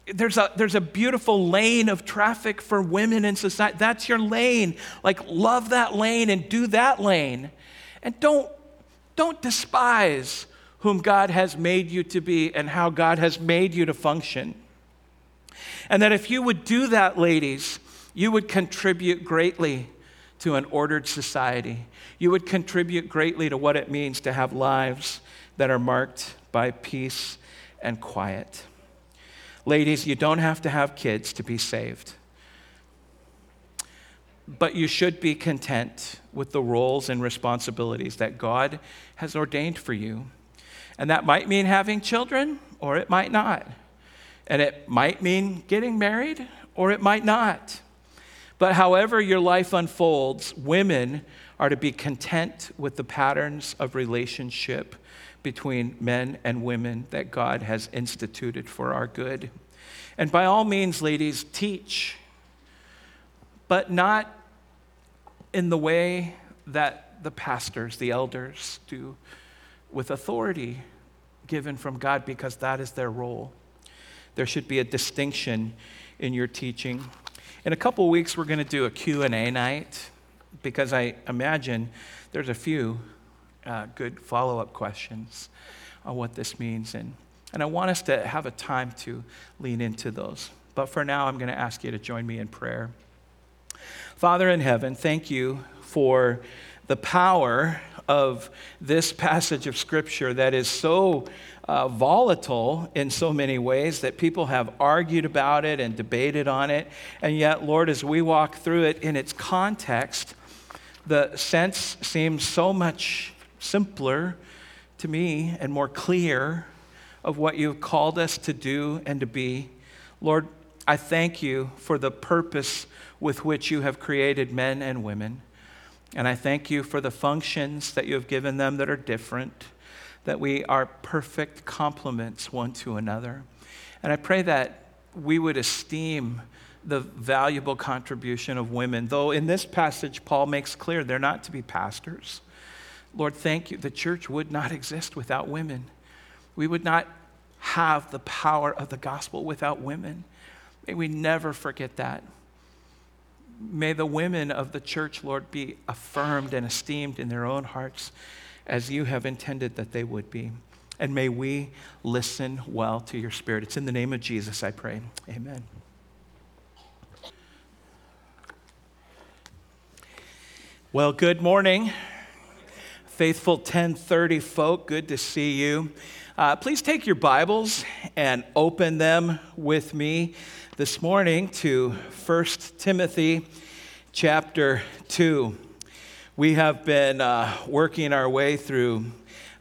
There's a, there's a beautiful lane of traffic for women in society. That's your lane. Like, love that lane and do that lane. And don't, don't despise whom God has made you to be and how God has made you to function. And that if you would do that, ladies, you would contribute greatly to an ordered society. You would contribute greatly to what it means to have lives that are marked by peace and quiet. Ladies, you don't have to have kids to be saved. But you should be content with the roles and responsibilities that God has ordained for you. And that might mean having children, or it might not. And it might mean getting married, or it might not. But however your life unfolds, women are to be content with the patterns of relationship between men and women that God has instituted for our good. And by all means, ladies, teach, but not in the way that the pastors, the elders, do with authority given from God because that is their role. There should be a distinction in your teaching. In a couple weeks, we're going to do a Q&A night because I imagine there's a few uh, good follow-up questions on what this means. And, and I want us to have a time to lean into those. But for now, I'm going to ask you to join me in prayer. Father in heaven, thank you for the power of this passage of Scripture that is so uh, volatile in so many ways that people have argued about it and debated on it. And yet, Lord, as we walk through it in its context, the sense seems so much simpler to me and more clear of what you've called us to do and to be. Lord, I thank you for the purpose with which you have created men and women. And I thank you for the functions that you have given them that are different, that we are perfect complements one to another. And I pray that we would esteem the valuable contribution of women, though in this passage, Paul makes clear they're not to be pastors. Lord, thank you. The church would not exist without women. We would not have the power of the gospel without women. May we never forget that. May the women of the church, Lord, be affirmed and esteemed in their own hearts as you have intended that they would be. And may we listen well to your spirit. It's in the name of Jesus I pray. Amen. Well, good morning. Faithful 1030 folk, good to see you. Uh, please take your Bibles and open them with me this morning to 1 Timothy chapter 2. We have been uh, working our way through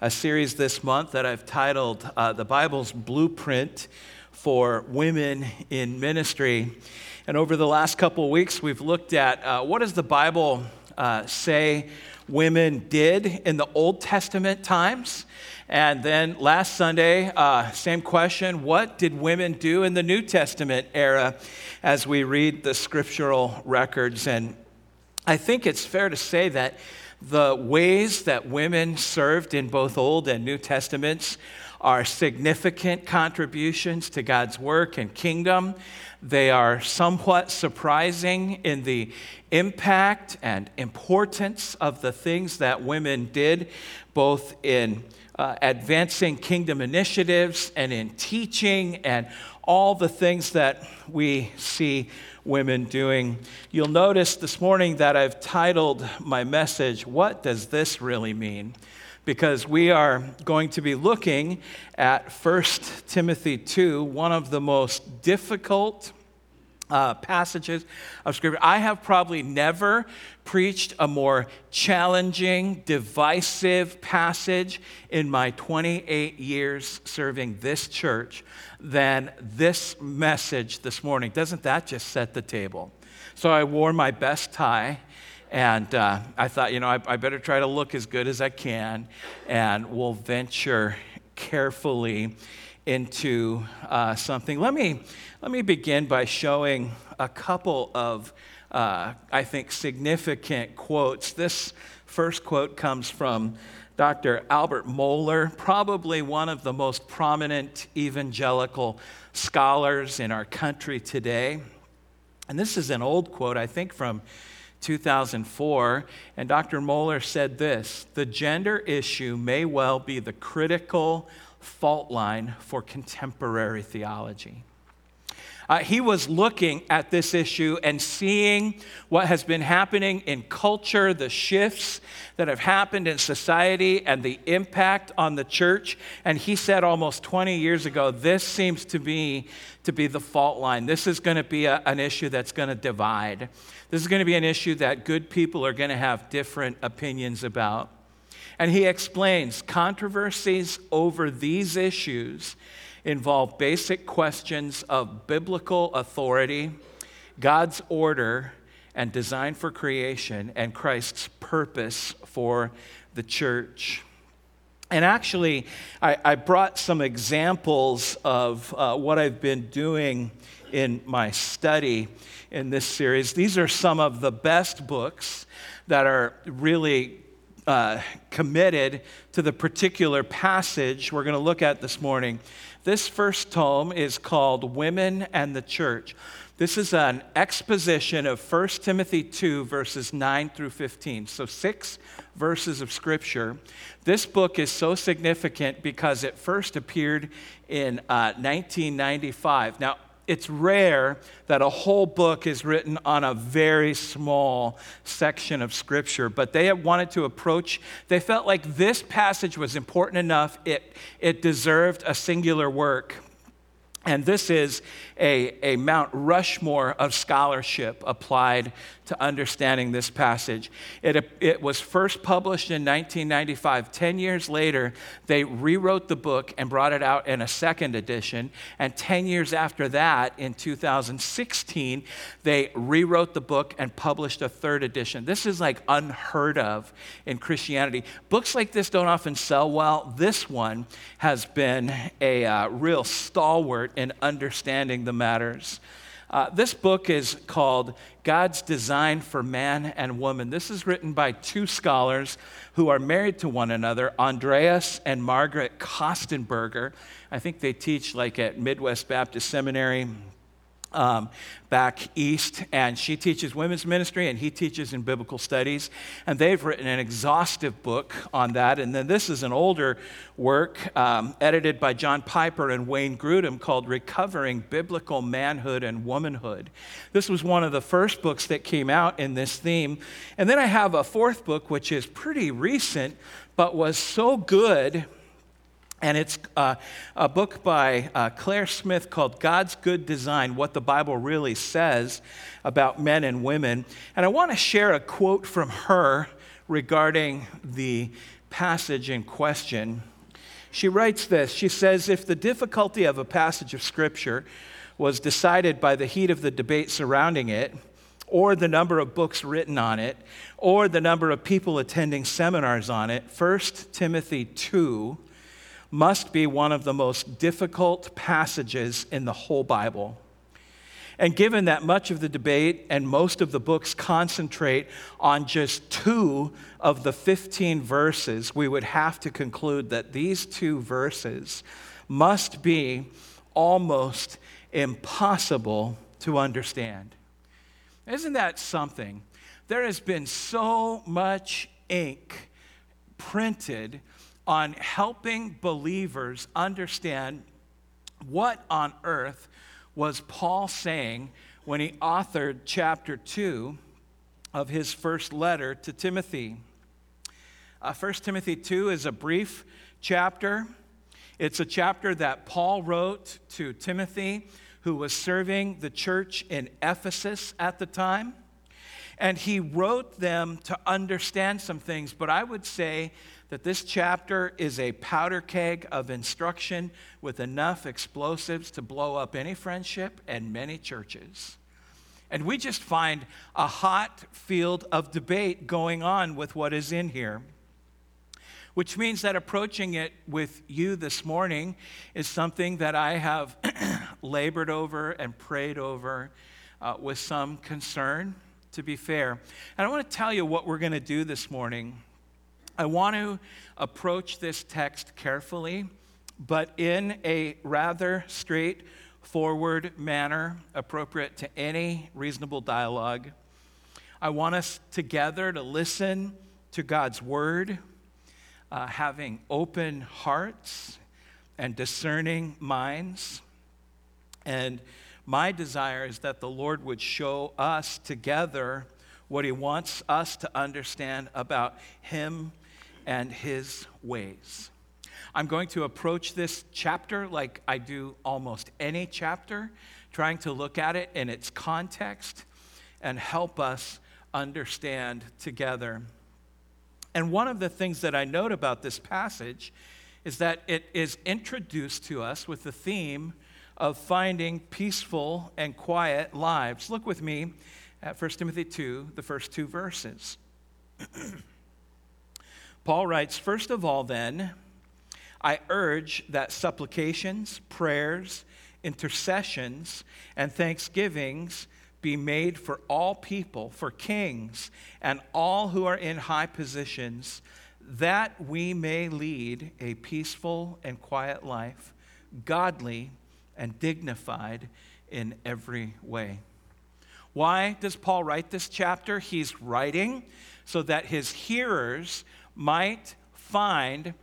a series this month that I've titled uh, The Bible's Blueprint for Women in Ministry. And over the last couple of weeks, we've looked at uh, what does the Bible uh, say women did in the Old Testament times? And then last Sunday, uh, same question what did women do in the New Testament era as we read the scriptural records? And I think it's fair to say that the ways that women served in both Old and New Testaments are significant contributions to God's work and kingdom. They are somewhat surprising in the impact and importance of the things that women did, both in uh, advancing kingdom initiatives and in teaching and all the things that we see women doing. You'll notice this morning that I've titled my message, What Does This Really Mean? Because we are going to be looking at 1 Timothy 2, one of the most difficult uh, passages of Scripture. I have probably never preached a more challenging, divisive passage in my 28 years serving this church than this message this morning. Doesn't that just set the table? So I wore my best tie. And uh, I thought, you know, I, I better try to look as good as I can, and we'll venture carefully into uh, something. Let me, let me begin by showing a couple of, uh, I think, significant quotes. This first quote comes from Dr. Albert Mohler, probably one of the most prominent evangelical scholars in our country today. And this is an old quote, I think, from 2004. And Dr. Mohler said this The gender issue may well be the critical fault line for contemporary theology. Uh, he was looking at this issue and seeing what has been happening in culture, the shifts that have happened in society, and the impact on the church. And he said almost 20 years ago, this seems to be to be the fault line. This is going to be a, an issue that's going to divide. This is going to be an issue that good people are going to have different opinions about. And he explains controversies over these issues involve basic questions of biblical authority, God's order and design for creation, and Christ's purpose for the church. And actually, I, I brought some examples of uh, what I've been doing in my study in this series. These are some of the best books that are really uh, committed to the particular passage we're going to look at this morning. This first tome is called Women and the Church. This is an exposition of 1 Timothy 2, verses 9 through 15. So, six verses of scripture. This book is so significant because it first appeared in uh, 1995. Now, it's rare that a whole book is written on a very small section of scripture, but they wanted to approach, they felt like this passage was important enough, it, it deserved a singular work. And this is a, a Mount Rushmore of scholarship applied to understanding this passage. It, it was first published in 1995. Ten years later, they rewrote the book and brought it out in a second edition. And 10 years after that, in 2016, they rewrote the book and published a third edition. This is like unheard of in Christianity. Books like this don't often sell well. This one has been a uh, real stalwart in understanding the matters. Uh, this book is called God's Design for Man and Woman. This is written by two scholars who are married to one another, Andreas and Margaret Kostenberger. I think they teach like at Midwest Baptist Seminary um, back east, and she teaches women's ministry, and he teaches in biblical studies. And they've written an exhaustive book on that. And then this is an older work um, edited by John Piper and Wayne Grudem called Recovering Biblical Manhood and Womanhood. This was one of the first books that came out in this theme. And then I have a fourth book, which is pretty recent, but was so good and it's uh, a book by uh, Claire Smith called God's Good Design What the Bible Really Says About Men and Women. And I want to share a quote from her regarding the passage in question. She writes this She says, If the difficulty of a passage of Scripture was decided by the heat of the debate surrounding it, or the number of books written on it, or the number of people attending seminars on it, 1 Timothy 2 must be one of the most difficult passages in the whole Bible. And given that much of the debate and most of the books concentrate on just two of the 15 verses, we would have to conclude that these two verses must be almost impossible to understand. Isn't that something? There has been so much ink printed on helping believers understand what on earth was Paul saying when he authored chapter 2 of his first letter to Timothy. Uh, 1 Timothy 2 is a brief chapter. It's a chapter that Paul wrote to Timothy, who was serving the church in Ephesus at the time. And he wrote them to understand some things, but I would say that this chapter is a powder keg of instruction with enough explosives to blow up any friendship and many churches. And we just find a hot field of debate going on with what is in here. Which means that approaching it with you this morning is something that I have <clears throat> labored over and prayed over uh, with some concern, to be fair. And I want to tell you what we're going to do this morning. I want to approach this text carefully, but in a rather straightforward manner, appropriate to any reasonable dialogue. I want us together to listen to God's word, uh, having open hearts and discerning minds. And my desire is that the Lord would show us together what He wants us to understand about Him and his ways. I'm going to approach this chapter like I do almost any chapter, trying to look at it in its context and help us understand together. And one of the things that I note about this passage is that it is introduced to us with the theme of finding peaceful and quiet lives. Look with me at 1 Timothy 2, the first two verses. <clears throat> Paul writes, First of all, then, I urge that supplications, prayers, intercessions, and thanksgivings be made for all people, for kings, and all who are in high positions, that we may lead a peaceful and quiet life, godly and dignified in every way. Why does Paul write this chapter? He's writing so that his hearers might find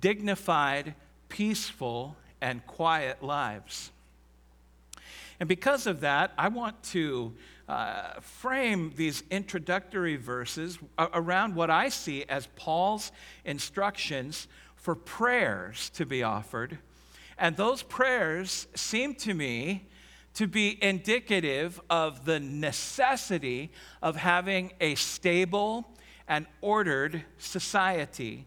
dignified, peaceful, and quiet lives. And because of that, I want to uh, frame these introductory verses around what I see as Paul's instructions for prayers to be offered. And those prayers seem to me to be indicative of the necessity of having a stable and ordered society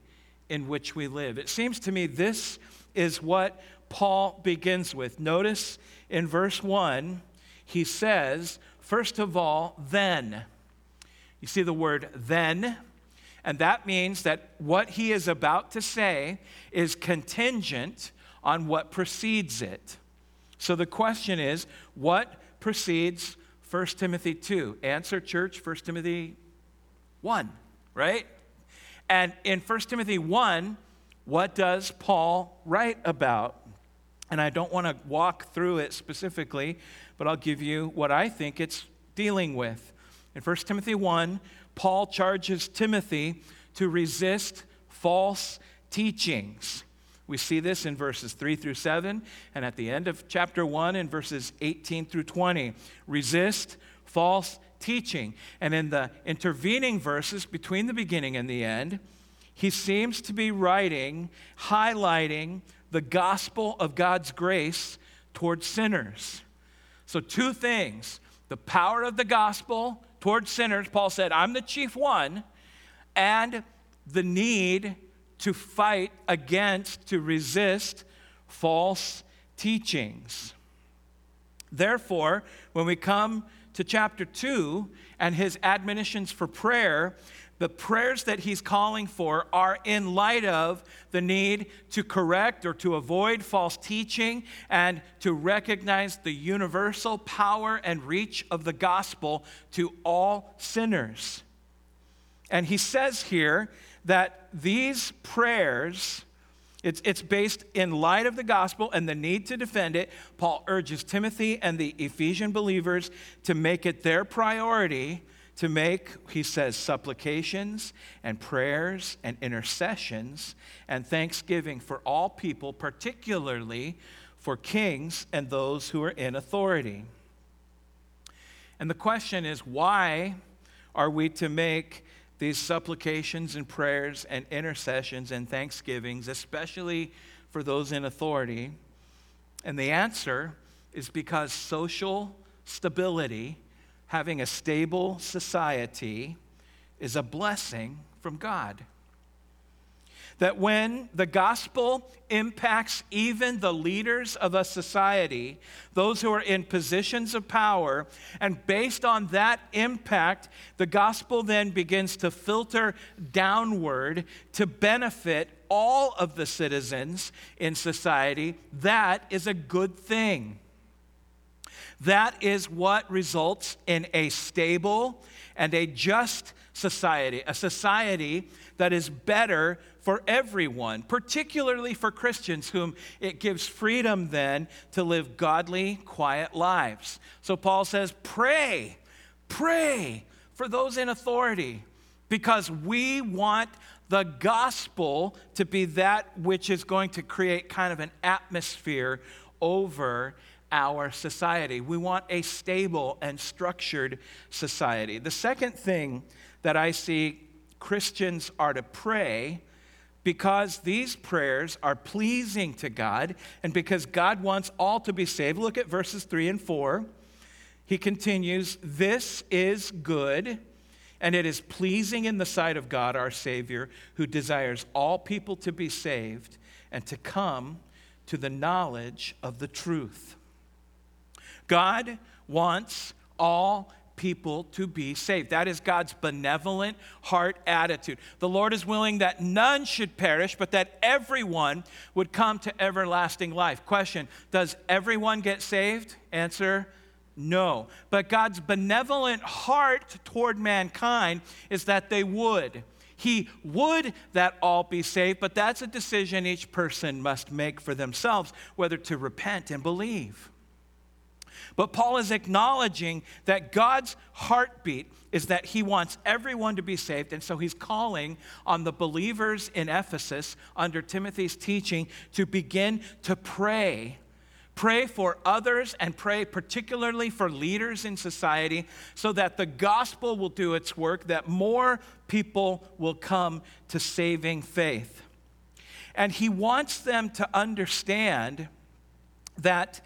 in which we live. It seems to me this is what Paul begins with. Notice in verse 1, he says, first of all, then. You see the word then, and that means that what he is about to say is contingent on what precedes it. So the question is, what precedes 1 Timothy 2? Answer, church, 1 Timothy 1, right? And in 1 Timothy 1, what does Paul write about? And I don't want to walk through it specifically, but I'll give you what I think it's dealing with. In 1 Timothy 1, Paul charges Timothy to resist false teachings. We see this in verses 3 through 7, and at the end of chapter 1 in verses 18 through 20. Resist false teaching. And in the intervening verses between the beginning and the end, he seems to be writing, highlighting the gospel of God's grace towards sinners. So, two things the power of the gospel towards sinners. Paul said, I'm the chief one, and the need to fight against, to resist false teachings. Therefore, when we come to chapter 2 and his admonitions for prayer, the prayers that he's calling for are in light of the need to correct or to avoid false teaching and to recognize the universal power and reach of the gospel to all sinners. And he says here that these prayers, it's, it's based in light of the gospel and the need to defend it. Paul urges Timothy and the Ephesian believers to make it their priority to make, he says, supplications and prayers and intercessions and thanksgiving for all people, particularly for kings and those who are in authority. And the question is why are we to make these supplications and prayers and intercessions and thanksgivings, especially for those in authority? And the answer is because social stability having a stable society is a blessing from God. That when the gospel impacts even the leaders of a society, those who are in positions of power, and based on that impact, the gospel then begins to filter downward to benefit all of the citizens in society, that is a good thing. That is what results in a stable and a just society, a society that is better for everyone, particularly for Christians, whom it gives freedom then to live godly, quiet lives. So Paul says, Pray, pray for those in authority, because we want the gospel to be that which is going to create kind of an atmosphere over our society. We want a stable and structured society. The second thing that I see Christians are to pray because these prayers are pleasing to God and because God wants all to be saved. Look at verses 3 and 4. He continues, This is good, and it is pleasing in the sight of God our Savior, who desires all people to be saved and to come to the knowledge of the truth. God wants all people to be saved. That is God's benevolent heart attitude. The Lord is willing that none should perish, but that everyone would come to everlasting life. Question Does everyone get saved? Answer no. But God's benevolent heart toward mankind is that they would. He would that all be saved, but that's a decision each person must make for themselves whether to repent and believe. But Paul is acknowledging that God's heartbeat is that he wants everyone to be saved. And so he's calling on the believers in Ephesus under Timothy's teaching to begin to pray. Pray for others and pray particularly for leaders in society so that the gospel will do its work, that more people will come to saving faith. And he wants them to understand that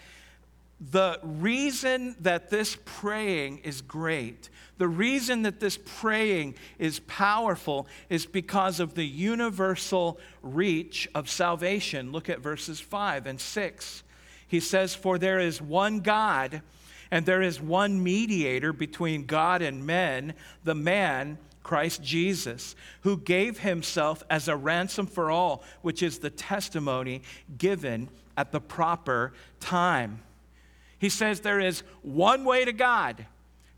the reason that this praying is great, the reason that this praying is powerful, is because of the universal reach of salvation. Look at verses 5 and 6. He says, For there is one God, and there is one mediator between God and men, the man, Christ Jesus, who gave himself as a ransom for all, which is the testimony given at the proper time. He says there is one way to God.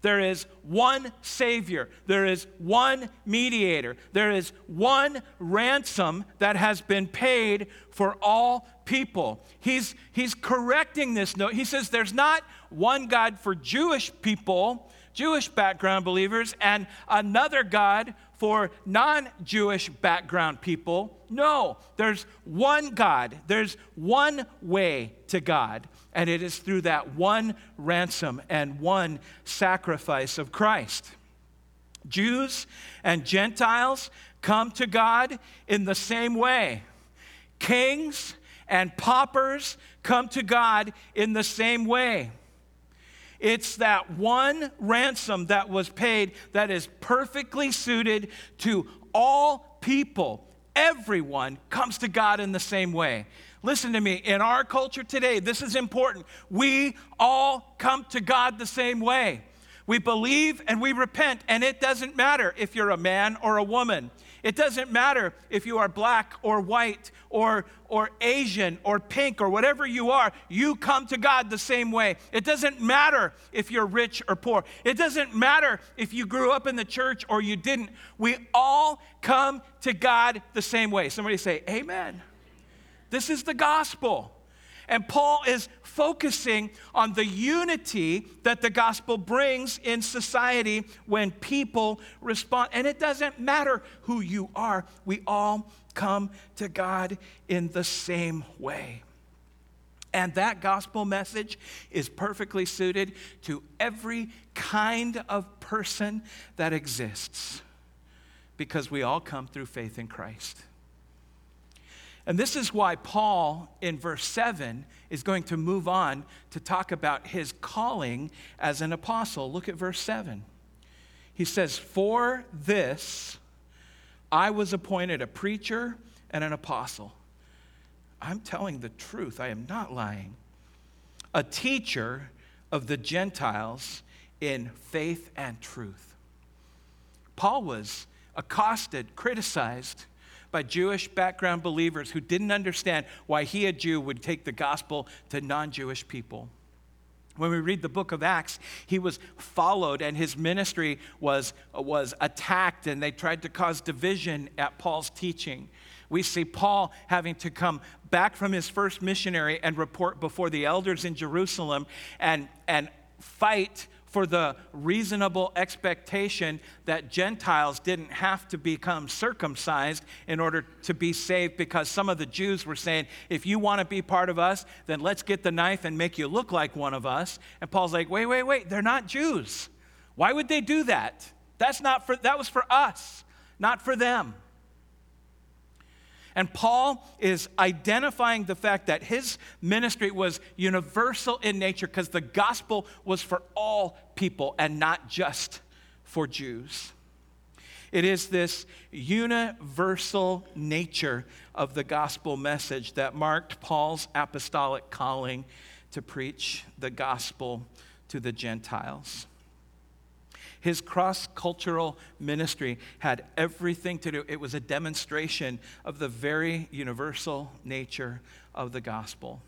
There is one Savior. There is one mediator. There is one ransom that has been paid for all people. He's, he's correcting this note. He says there's not one God for Jewish people, Jewish background believers, and another God for non Jewish background people. No, there's one God, there's one way to God, and it is through that one ransom and one sacrifice of Christ. Jews and Gentiles come to God in the same way. Kings and paupers come to God in the same way. It's that one ransom that was paid that is perfectly suited to all people. Everyone comes to God in the same way. Listen to me, in our culture today, this is important. We all come to God the same way. We believe and we repent, and it doesn't matter if you're a man or a woman. It doesn't matter if you are black or white or, or Asian or pink or whatever you are, you come to God the same way. It doesn't matter if you're rich or poor. It doesn't matter if you grew up in the church or you didn't. We all come to God the same way. Somebody say, Amen. This is the gospel. And Paul is focusing on the unity that the gospel brings in society when people respond. And it doesn't matter who you are, we all come to God in the same way. And that gospel message is perfectly suited to every kind of person that exists because we all come through faith in Christ. And this is why Paul, in verse 7, is going to move on to talk about his calling as an apostle. Look at verse 7. He says, For this I was appointed a preacher and an apostle. I'm telling the truth, I am not lying. A teacher of the Gentiles in faith and truth. Paul was accosted, criticized by Jewish background believers who didn't understand why he, a Jew, would take the gospel to non Jewish people. When we read the book of Acts, he was followed and his ministry was, was attacked, and they tried to cause division at Paul's teaching. We see Paul having to come back from his first missionary and report before the elders in Jerusalem and, and fight for the reasonable expectation that Gentiles didn't have to become circumcised in order to be saved because some of the Jews were saying, if you want to be part of us, then let's get the knife and make you look like one of us. And Paul's like, wait, wait, wait, they're not Jews. Why would they do that? That's not for, that was for us, not for them. And Paul is identifying the fact that his ministry was universal in nature because the gospel was for all people and not just for Jews. It is this universal nature of the gospel message that marked Paul's apostolic calling to preach the gospel to the Gentiles. His cross cultural ministry had everything to do, it was a demonstration of the very universal nature of the gospel.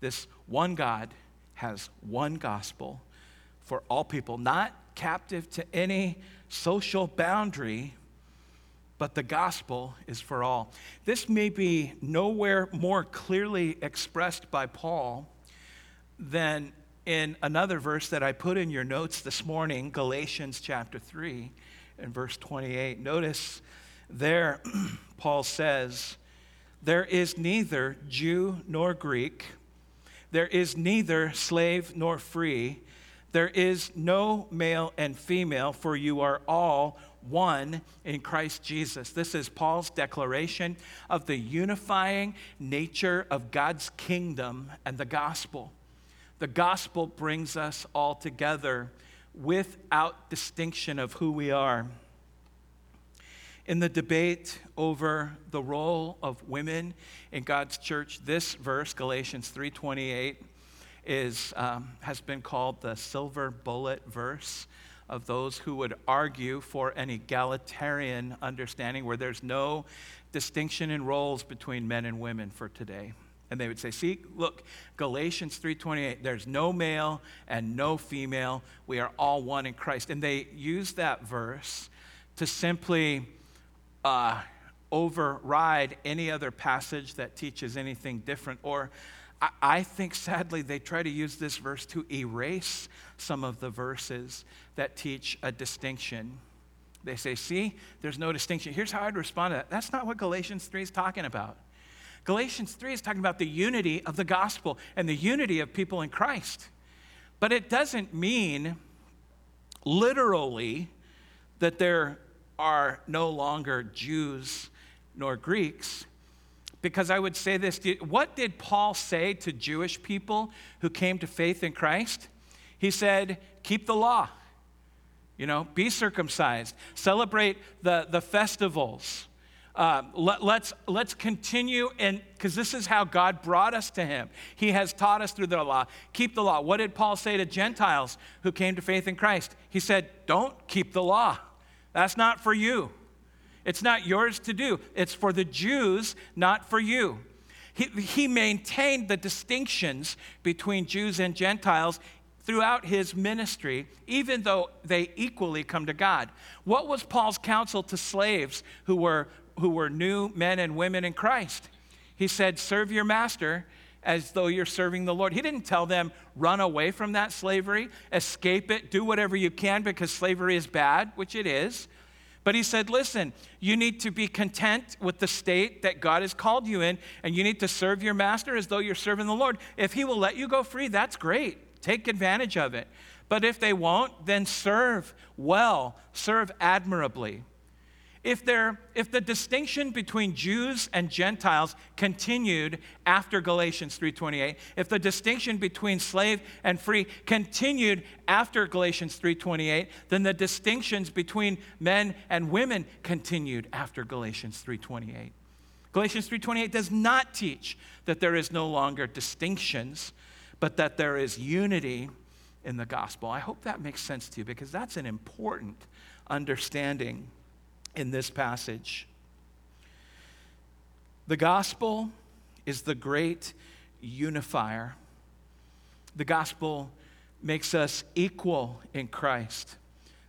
This one God has one gospel for all people, not captive to any social boundary, but the gospel is for all. This may be nowhere more clearly expressed by Paul than in another verse that I put in your notes this morning, Galatians chapter 3 and verse 28. Notice there, <clears throat> Paul says, There is neither Jew nor Greek, there is neither slave nor free, there is no male and female, for you are all one in Christ Jesus. This is Paul's declaration of the unifying nature of God's kingdom and the gospel The gospel brings us all together without distinction of who we are. In the debate over the role of women in God's church, this verse, Galatians 3:28, is um, has been called the silver bullet verse of those who would argue for an egalitarian understanding where there's no distinction in roles between men and women for today. And they would say, "See, look, Galatians 3:28, there's no male and no female. We are all one in Christ." And they use that verse to simply uh, override any other passage that teaches anything different or I think sadly they try to use this verse to erase some of the verses that teach a distinction. They say, see, there's no distinction. Here's how I'd respond to that. That's not what Galatians 3 is talking about. Galatians 3 is talking about the unity of the gospel and the unity of people in Christ. But it doesn't mean literally that there are no longer Jews nor Greeks. Because I would say this what did Paul say to Jewish people who came to faith in Christ? He said, Keep the law, you know, be circumcised, celebrate the, the festivals, uh, let, us let's, let's continue, and because this is how God brought us to Him. He has taught us through the law. Keep the law. What did Paul say to Gentiles who came to faith in Christ? He said, Don't keep the law. That's not for you. It's not yours to do. It's for the Jews, not for you. He, he maintained the distinctions between Jews and Gentiles throughout his ministry, even though they equally come to God. What was Paul's counsel to slaves who were who were new men and women in Christ. He said, Serve your master as though you're serving the Lord. He didn't tell them, run away from that slavery, escape it, do whatever you can because slavery is bad, which it is. But he said, listen, you need to be content with the state that God has called you in, and you need to serve your master as though you're serving the Lord. If he will let you go free, that's great. Take advantage of it. But if they won't, then serve well, serve admirably if, there, if the distinction between Jews and Gentiles continued after Galatians 3:28, if the distinction between slave and free continued after Galatians 3:28, then the distinctions between men and women continued after Galatians 3:28. Galatians 3:28 does not teach that there is no longer distinctions, but that there is unity in the gospel. I hope that makes sense to you because that's an important understanding in this passage. The gospel is the great unifier. The gospel makes us equal in Christ,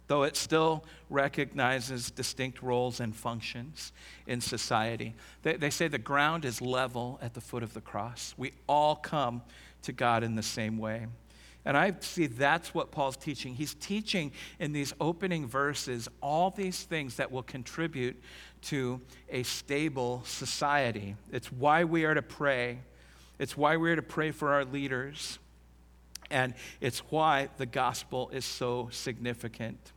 though it still recognizes distinct roles and functions in society. They, they, say the ground is level at the foot of the cross. We all come to God in the same way. And I see that's what Paul's teaching. He's teaching in these opening verses all these things that will contribute to a stable society. It's why we are to pray, it's why we are to pray for our leaders, and it's why the gospel is so significant.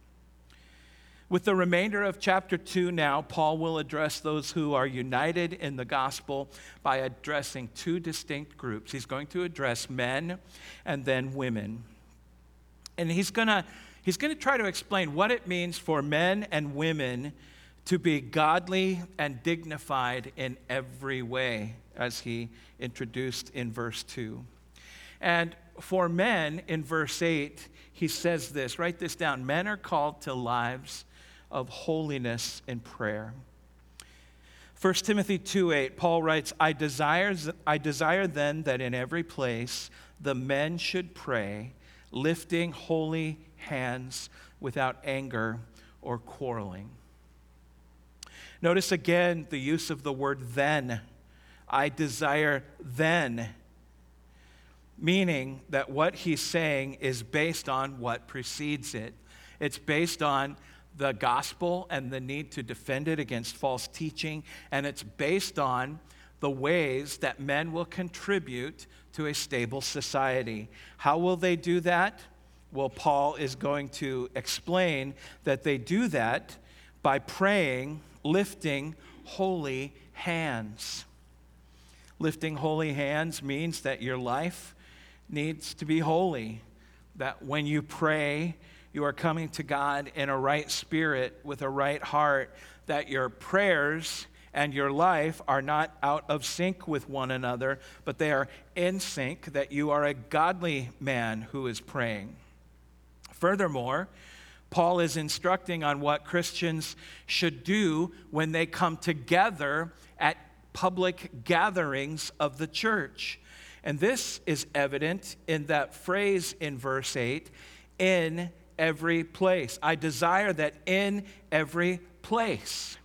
With the remainder of chapter 2 now, Paul will address those who are united in the gospel by addressing two distinct groups. He's going to address men and then women. And he's going to he's going to try to explain what it means for men and women to be godly and dignified in every way, as he introduced in verse 2. And for men, in verse 8, he says this write this down men are called to lives of holiness and prayer. 1 Timothy 2:8 Paul writes, I desire, I desire then that in every place the men should pray, lifting holy hands without anger or quarreling. Notice again the use of the word then. I desire then, meaning that what he's saying is based on what precedes it. It's based on the gospel and the need to defend it against false teaching, and it's based on the ways that men will contribute to a stable society. How will they do that? Well, Paul is going to explain that they do that by praying, lifting holy hands. Lifting holy hands means that your life needs to be holy. That when you pray, you are coming to God in a right spirit with a right heart, that your prayers and your life are not out of sync with one another, but they are in sync, that you are a godly man who is praying. Furthermore, Paul is instructing on what Christians should do when they come together at public gatherings of the church. And this is evident in that phrase in verse 8 in every place. I desire that in every place.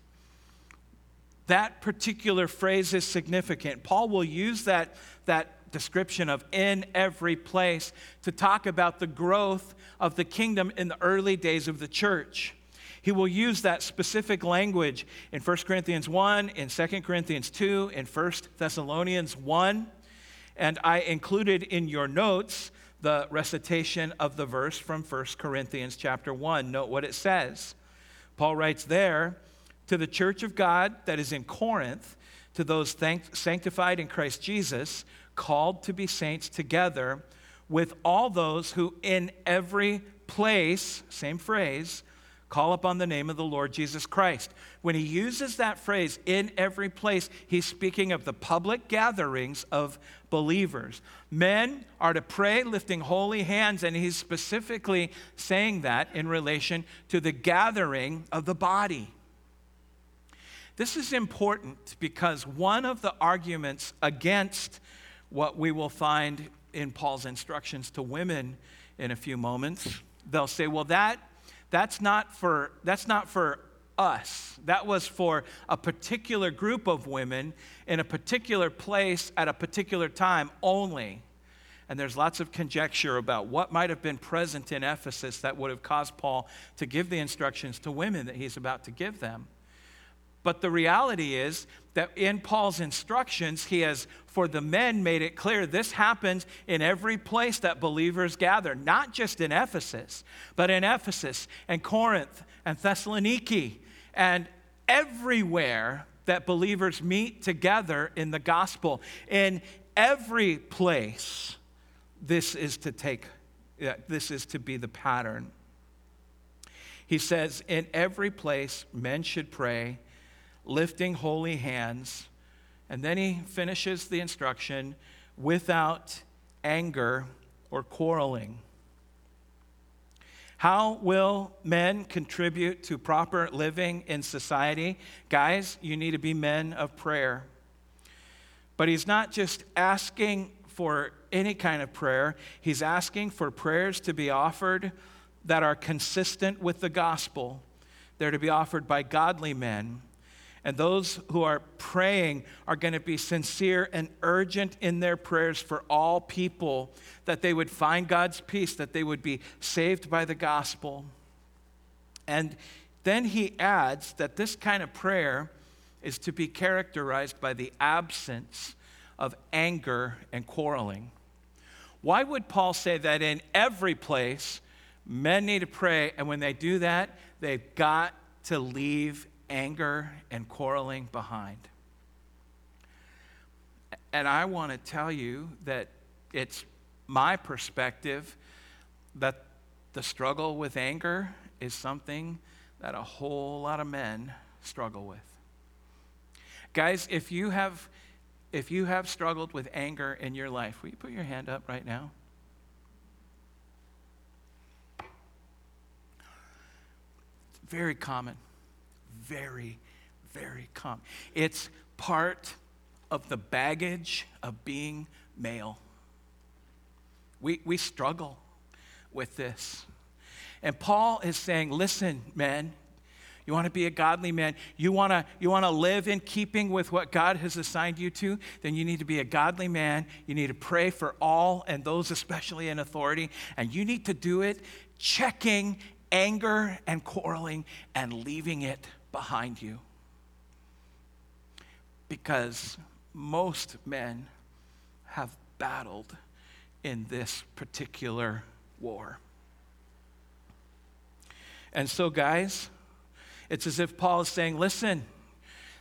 That particular phrase is significant. Paul will use that, that description of in every place to talk about the growth of the kingdom in the early days of the church. He will use that specific language in 1 Corinthians 1, in 2 Corinthians 2, in 1 Thessalonians 1. And I included in your notes the recitation of the verse from 1 Corinthians chapter 1. Note what it says. Paul writes there, to the church of God that is in Corinth, to those sanctified in Christ Jesus, called to be saints together with all those who in every place, same phrase, call upon the name of the Lord Jesus Christ. When he uses that phrase, in every place, he's speaking of the public gatherings of believers. Men are to pray lifting holy hands, and he's specifically saying that in relation to the gathering of the body. This is important because one of the arguments against what we will find in Paul's instructions to women in a few moments, they'll say, well, that that's not for, that's not for us. That was for a particular group of women in a particular place at a particular time only. And there's lots of conjecture about what might have been present in Ephesus that would have caused Paul to give the instructions to women that he's about to give them. But the reality is that in Paul's instructions, he has, for the men, made it clear this happens in every place that believers gather, not just in Ephesus, but in Ephesus and Corinth and Thessaloniki and everywhere that believers meet together in the gospel. In every place, this is to take, uh, this is to be the pattern. He says, in every place, men should pray lifting holy hands. And then he finishes the instruction without anger or quarreling. How will men contribute to proper living in society? Guys, you need to be men of prayer. But he's not just asking for any kind of prayer, he's asking for prayers to be offered that are consistent with the gospel. They're to be offered by godly men and those who are praying are going to be sincere and urgent in their prayers for all people, that they would find God's peace, that they would be saved by the gospel. And then he adds that this kind of prayer is to be characterized by the absence of anger and quarreling. Why would Paul say that in every place men need to pray, and when they do that, they've got to leave anger and quarreling behind. And I want to tell you that it's my perspective that the struggle with anger is something that a whole lot of men struggle with. Guys, if you have if you have struggled with anger in your life, will you put your hand up right now? very common very, very common. It's part of the baggage of being male. We, we struggle with this. And Paul is saying, listen, men, you want to be a godly man, you want to you want to live in keeping with what God has assigned you to, then you need to be a godly man. You need to pray for all and those especially in authority, and you need to do it checking anger and quarreling and leaving it behind you. Because most men have battled in this particular war. And so, guys, it's as if Paul is saying, listen,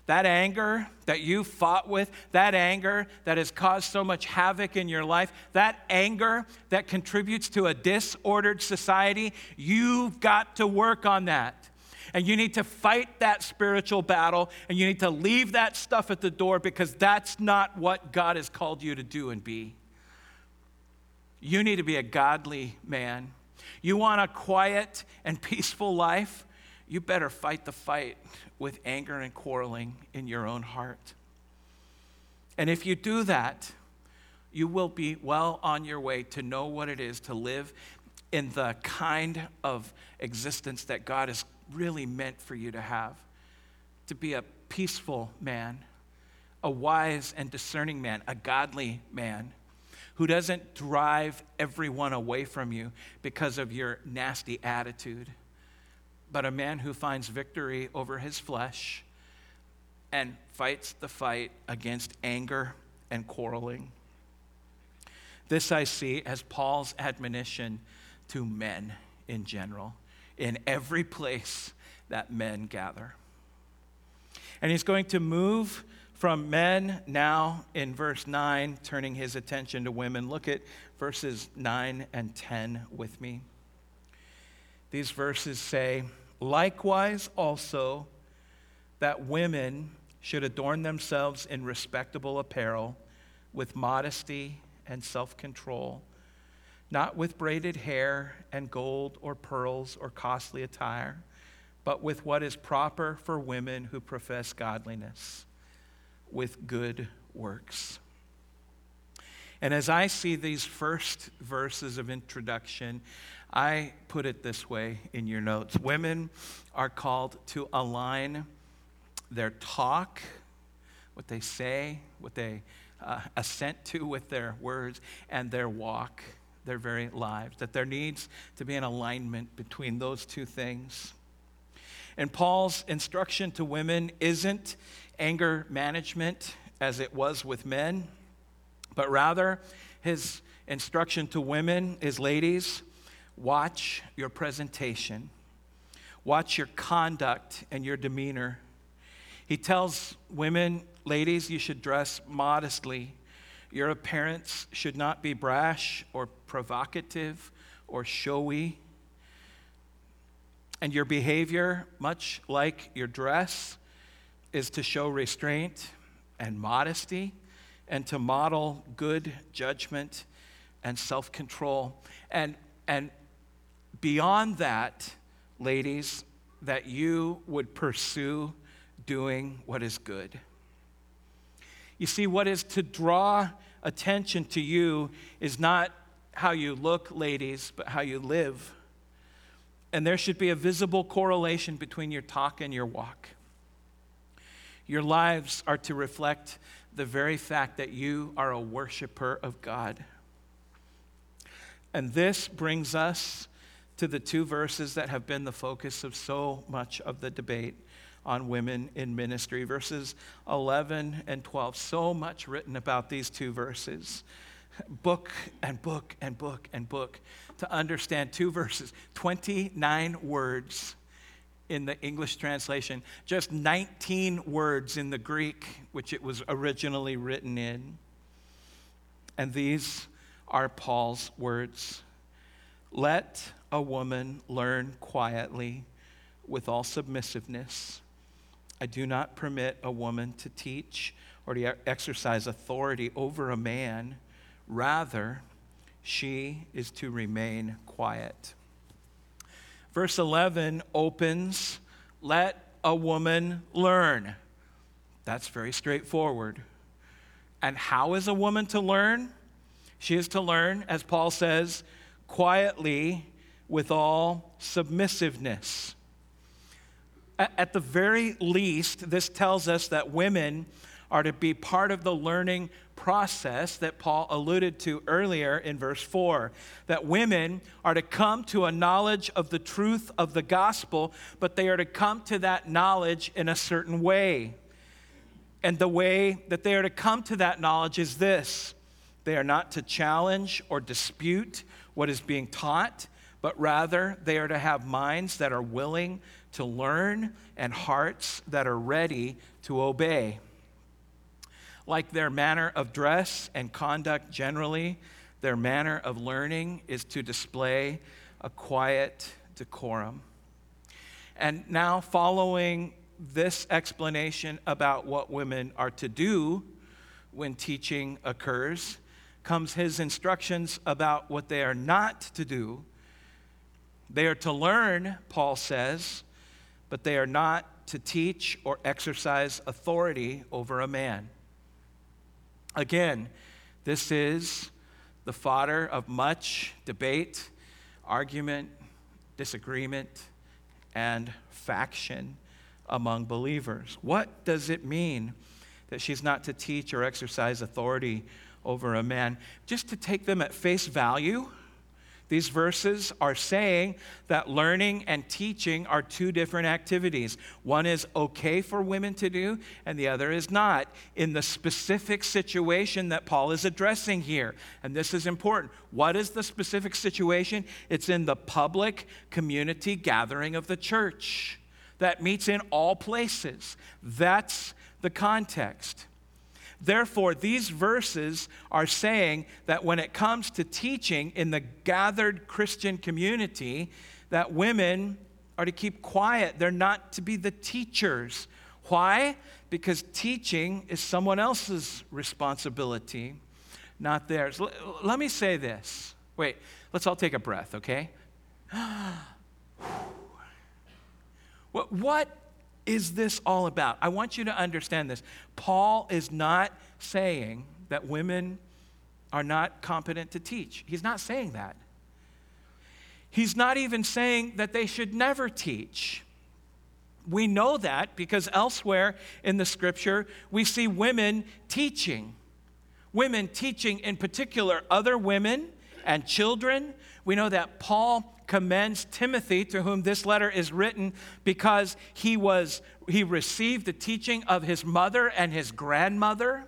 That anger that you fought with, that anger that has caused so much havoc in your life, that anger that contributes to a disordered society, you've got to work on that. And you need to fight that spiritual battle and you need to leave that stuff at the door because that's not what God has called you to do and be. You need to be a godly man. You want a quiet and peaceful life? You better fight the fight with anger and quarreling in your own heart. And if you do that, you will be well on your way to know what it is to live in the kind of existence that God has really meant for you to have. To be a peaceful man, a wise and discerning man, a godly man who doesn't drive everyone away from you because of your nasty attitude but a man who finds victory over his flesh and fights the fight against anger and quarreling. This I see as Paul's admonition to men in general, in every place that men gather. And he's going to move from men now in verse 9, turning his attention to women. Look at verses 9 and 10 with me. These verses say, Likewise, also, that women should adorn themselves in respectable apparel with modesty and self control, not with braided hair and gold or pearls or costly attire, but with what is proper for women who profess godliness, with good works. And as I see these first verses of introduction, I put it this way in your notes Women are called to align their talk, what they say, what they uh, assent to with their words, and their walk, their very lives. That there needs to be an alignment between those two things. And Paul's instruction to women isn't anger management as it was with men, but rather his instruction to women is ladies Watch your presentation, watch your conduct and your demeanor. He tells women, ladies, you should dress modestly. Your appearance should not be brash or provocative or showy. And your behavior, much like your dress, is to show restraint and modesty and to model good judgment and self control. And, and Beyond that, ladies, that you would pursue doing what is good. You see, what is to draw attention to you is not how you look, ladies, but how you live. And there should be a visible correlation between your talk and your walk. Your lives are to reflect the very fact that you are a worshiper of God. And this brings us to the two verses that have been the focus of so much of the debate on women in ministry verses 11 and 12. So much written about these two verses. Book and book and book and book to understand two verses, 29 words in the English translation, just 19 words in the Greek, which it was originally written in. And these are Paul's words. Let a woman learn quietly with all submissiveness. I do not permit a woman to teach or to exercise authority over a man. Rather, she is to remain quiet. Verse 11 opens, Let a woman learn. That's very straightforward. And how is a woman to learn? She is to learn, as Paul says, quietly with all submissiveness. At the very least, this tells us that women are to be part of the learning process that Paul alluded to earlier in verse 4. That women are to come to a knowledge of the truth of the gospel, but they are to come to that knowledge in a certain way. And the way that they are to come to that knowledge is this they are not to challenge or dispute what is being taught, but rather they are to have minds that are willing to learn and hearts that are ready to obey. Like their manner of dress and conduct generally, their manner of learning is to display a quiet decorum. And now, following this explanation about what women are to do when teaching occurs, comes his instructions about what they are not to do. They are to learn, Paul says, but they are not to teach or exercise authority over a man. Again, this is the fodder of much debate, argument, disagreement, and faction among believers. What does it mean that she's not to teach or exercise authority over a man? Just to take them at face value, these verses are saying that learning and teaching are two different activities. One is okay for women to do, and the other is not, in the specific situation that Paul is addressing here. And this is important. What is the specific situation? It's in the public community gathering of the church that meets in all places. That's the context. Therefore, these verses are saying that when it comes to teaching in the gathered Christian community, that women are to keep quiet. They're not to be the teachers. Why? Because teaching is someone else's responsibility, not theirs. L- let me say this. Wait, let's all take a breath, okay? <gasps> what, what is this all about? I want you to understand this. Paul is not saying that women are not competent to teach. He's not saying that. He's not even saying that they should never teach. We know that because elsewhere in the scripture, we see women teaching. Women teaching, in particular, other women and children. We know that Paul commends Timothy, to whom this letter is written, because he, was, he received the teaching of his mother and his grandmother.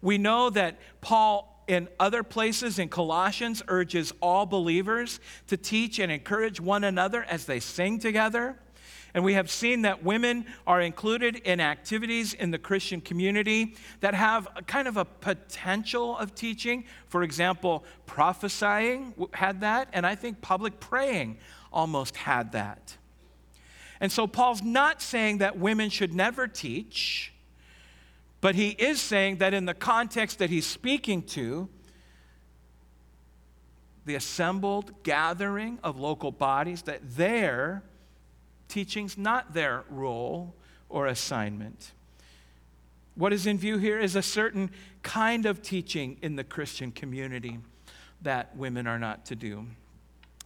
We know that Paul, in other places in Colossians, urges all believers to teach and encourage one another as they sing together. And we have seen that women are included in activities in the Christian community that have kind of a potential of teaching. For example, prophesying had that, and I think public praying almost had that. And so Paul's not saying that women should never teach, but he is saying that in the context that he's speaking to, the assembled gathering of local bodies, that there, teaching's not their role or assignment. What is in view here is a certain kind of teaching in the Christian community that women are not to do.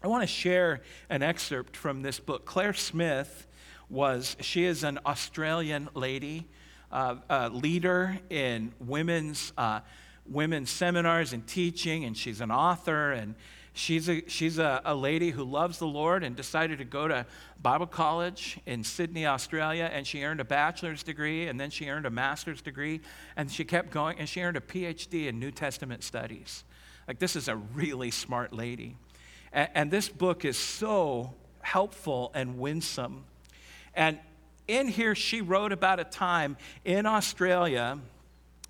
I want to share an excerpt from this book. Claire Smith was, she is an Australian lady, uh, uh, leader in women's, uh, women's seminars and teaching, and she's an author, and She's, a, she's a, a lady who loves the Lord and decided to go to Bible college in Sydney, Australia, and she earned a bachelor's degree, and then she earned a master's degree, and she kept going, and she earned a PhD in New Testament studies. Like, this is a really smart lady. And, and this book is so helpful and winsome. And in here, she wrote about a time in Australia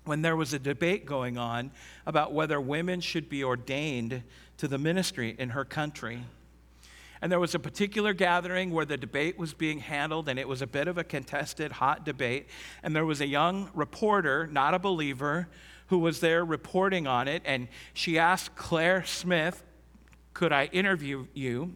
when there was a debate going on about whether women should be ordained to the ministry in her country. And there was a particular gathering where the debate was being handled, and it was a bit of a contested, hot debate. And there was a young reporter, not a believer, who was there reporting on it. And she asked Claire Smith, Could I interview you?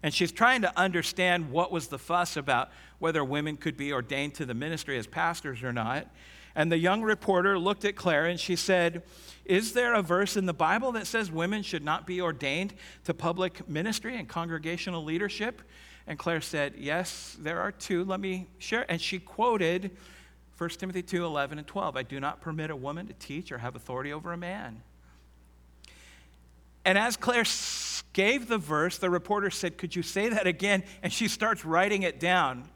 And she's trying to understand what was the fuss about whether women could be ordained to the ministry as pastors or not. And the young reporter looked at Claire and she said, Is there a verse in the Bible that says women should not be ordained to public ministry and congregational leadership? And Claire said, Yes, there are two. Let me share. And she quoted 1 Timothy 2 11 and 12. I do not permit a woman to teach or have authority over a man. And as Claire gave the verse, the reporter said, Could you say that again? And she starts writing it down.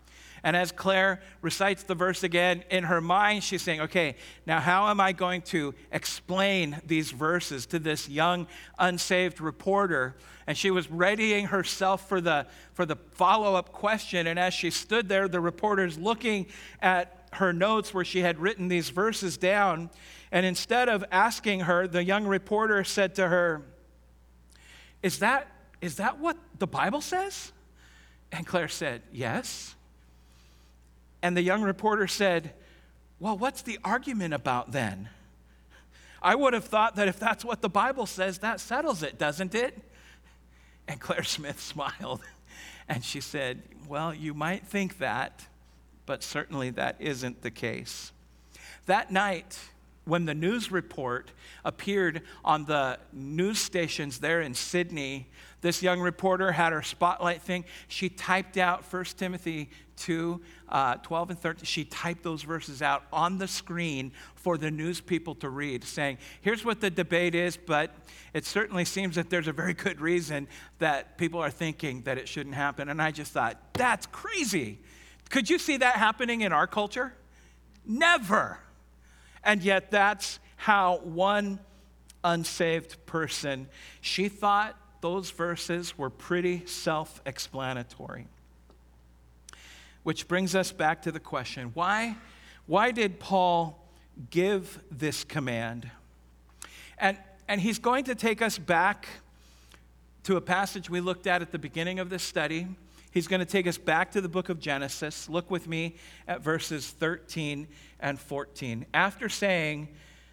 And as Claire recites the verse again, in her mind, she's saying, okay, now how am I going to explain these verses to this young, unsaved reporter? And she was readying herself for the, for the follow up question. And as she stood there, the reporter's looking at her notes where she had written these verses down. And instead of asking her, the young reporter said to her, Is that, is that what the Bible says? And Claire said, Yes. And the young reporter said, Well, what's the argument about then? I would have thought that if that's what the Bible says, that settles it, doesn't it? And Claire Smith <laughs> smiled and she said, Well, you might think that, but certainly that isn't the case. That night, when the news report appeared on the news stations there in Sydney, this young reporter had her spotlight thing. She typed out 1 Timothy 2 uh, 12 and 13. She typed those verses out on the screen for the news people to read, saying, Here's what the debate is, but it certainly seems that there's a very good reason that people are thinking that it shouldn't happen. And I just thought, That's crazy. Could you see that happening in our culture? Never. And yet, that's how one unsaved person, she thought those verses were pretty self explanatory. Which brings us back to the question why, why did Paul give this command? And, and he's going to take us back to a passage we looked at at the beginning of this study. He's going to take us back to the book of Genesis. Look with me at verses 13 and 14. After saying,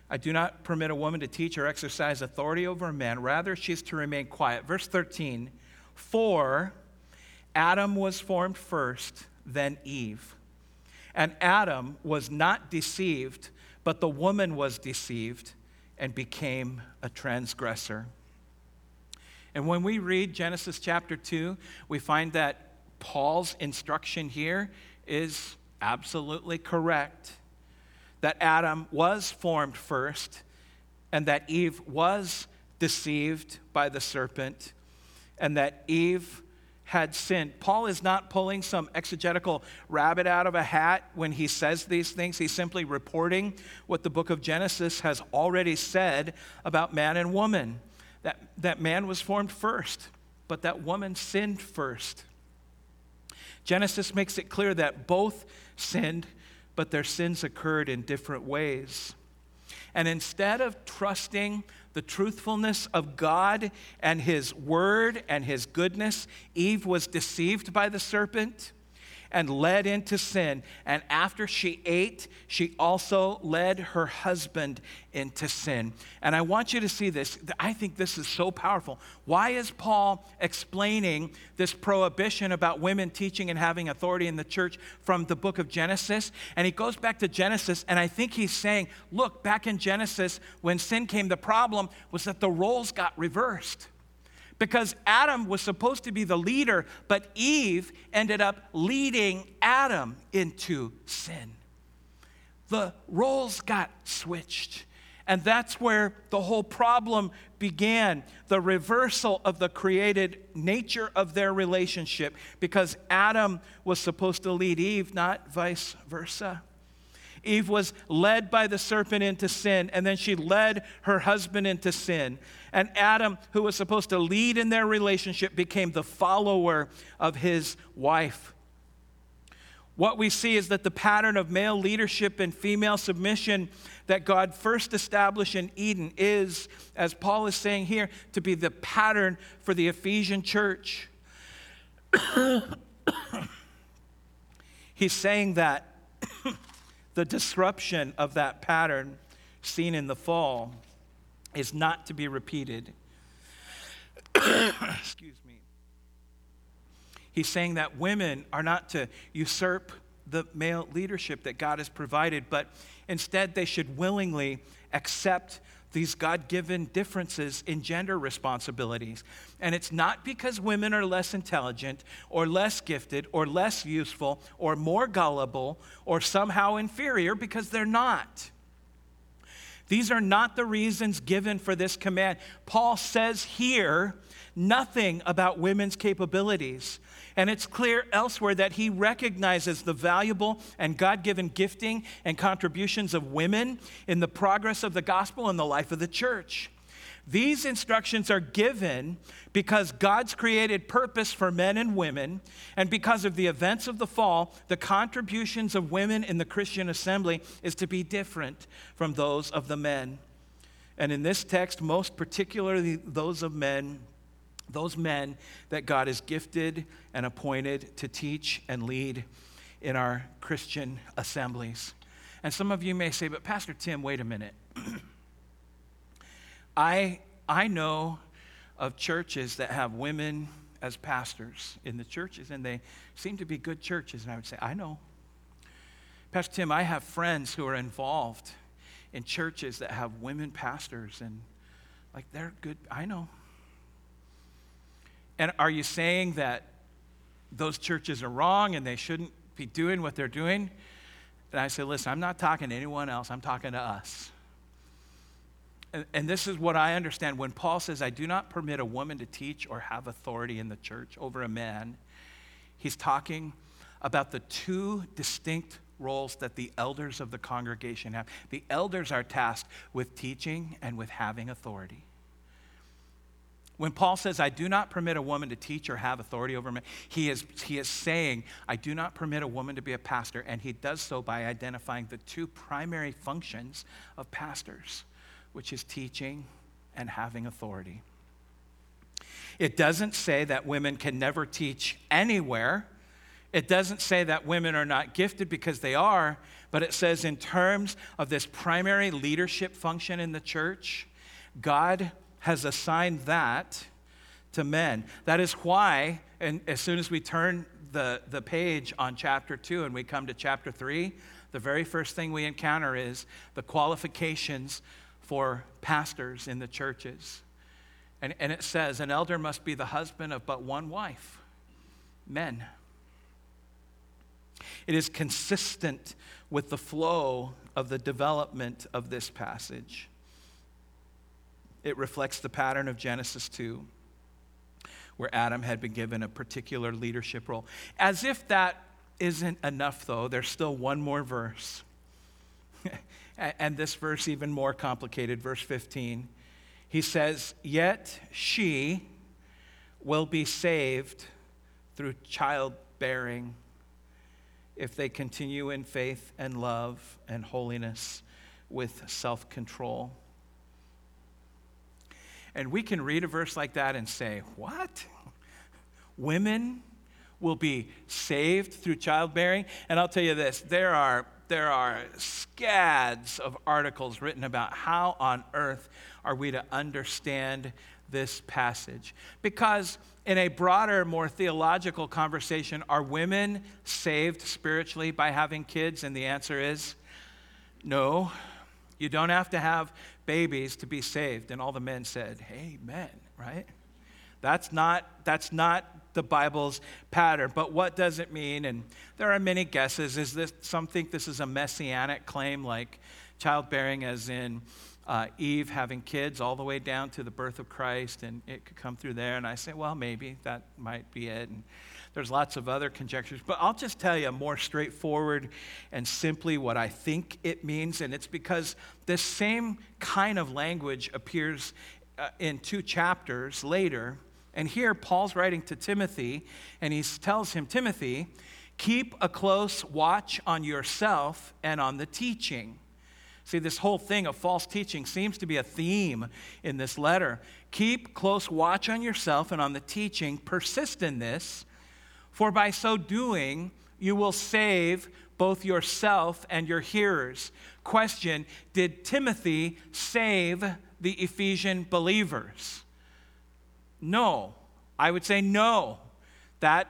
I do not permit a woman to teach or exercise authority over a man, rather, she's to remain quiet. Verse 13, for Adam was formed first, then Eve. And Adam was not deceived, but the woman was deceived and became a transgressor. And when we read Genesis chapter 2, we find that Paul's instruction here is absolutely correct that Adam was formed first and that Eve was deceived by the serpent and that Eve had sinned. Paul is not pulling some exegetical rabbit out of a hat when he says these things. He's simply reporting what the book of Genesis has already said about man and woman that, that man was formed first, but that woman sinned first. Genesis makes it clear that both sinned, but their sins occurred in different ways. And instead of trusting the truthfulness of God and His word and His goodness, Eve was deceived by the serpent and led into sin. And after she ate, she also led her husband into sin. And I want you to see this. I think this is so powerful. Why is Paul explaining this prohibition about women teaching and having authority in the church from the book of Genesis? And he goes back to Genesis, and I think he's saying, look, back in Genesis, when sin came, the problem was that the roles got reversed because Adam was supposed to be the leader, but Eve ended up leading Adam into sin. The roles got switched. And that's where the whole problem began the reversal of the created nature of their relationship, because Adam was supposed to lead Eve, not vice versa. Eve was led by the serpent into sin, and then she led her husband into sin. And Adam, who was supposed to lead in their relationship, became the follower of his wife. What we see is that the pattern of male leadership and female submission that God first established in Eden is, as Paul is saying here, to be the pattern for the Ephesian church. <coughs> He's saying that the disruption of that pattern seen in the fall is not to be repeated. <coughs> Excuse me. He's saying that women are not to usurp the male leadership that God has provided, but instead they should willingly accept these God given differences in gender responsibilities. And it's not because women are less intelligent or less gifted or less useful or more gullible or somehow inferior, because they're not. These are not the reasons given for this command. Paul says here nothing about women's capabilities. And it's clear elsewhere that he recognizes the valuable and God given gifting and contributions of women in the progress of the gospel and the life of the church. These instructions are given because God's created purpose for men and women, and because of the events of the fall, the contributions of women in the Christian assembly is to be different from those of the men. And in this text, most particularly those of men, those men that God has gifted and appointed to teach and lead in our Christian assemblies. And some of you may say, but Pastor Tim, wait a minute. <clears throat> I, I know of churches that have women as pastors in the churches, and they seem to be good churches. And I would say, I know. Pastor Tim, I have friends who are involved in churches that have women pastors, and like they're good. I know. And are you saying that those churches are wrong and they shouldn't be doing what they're doing? And I say, listen, I'm not talking to anyone else, I'm talking to us. And, and this is what I understand. When Paul says, I do not permit a woman to teach or have authority in the church over a man, he's talking about the two distinct roles that the elders of the congregation have. The elders are tasked with teaching and with having authority. When Paul says, I do not permit a woman to teach or have authority over me, he is, he is saying, I do not permit a woman to be a pastor. And he does so by identifying the two primary functions of pastors, which is teaching and having authority. It doesn't say that women can never teach anywhere. It doesn't say that women are not gifted because they are, but it says, in terms of this primary leadership function in the church, God has assigned that to men. That is why, and as soon as we turn the, the page on chapter 2 and we come to chapter 3, the very first thing we encounter is the qualifications for pastors in the churches. And, and it says, an elder must be the husband of but one wife, men. It is consistent with the flow of the development of this passage it reflects the pattern of Genesis 2, where Adam had been given a particular leadership role. As if that isn't enough, though, there's still one more verse. <laughs> and this verse, even more complicated, verse 15. He says, Yet she will be saved through childbearing if they continue in faith and love and holiness with self control. And we can read a verse like that and say, What? Women will be saved through childbearing? And I'll tell you this there are, there are scads of articles written about how on earth are we to understand this passage. Because in a broader, more theological conversation, are women saved spiritually by having kids? And the answer is no. You don't have to have babies to be saved. And all the men said, Amen, right? That's not, that's not the Bible's pattern. But what does it mean? And there are many guesses. Is this some think this is a messianic claim, like childbearing, as in uh, Eve having kids, all the way down to the birth of Christ, and it could come through there? And I say, well, maybe that might be it. And there's lots of other conjectures, but I'll just tell you more straightforward and simply what I think it means. And it's because this same kind of language appears uh, in two chapters later. And here, Paul's writing to Timothy, and he tells him, Timothy, keep a close watch on yourself and on the teaching. See, this whole thing of false teaching seems to be a theme in this letter. Keep close watch on yourself and on the teaching. Persist in this, for by so doing, you will save both yourself and your hearers. Question Did Timothy save the Ephesian believers? No. I would say no. That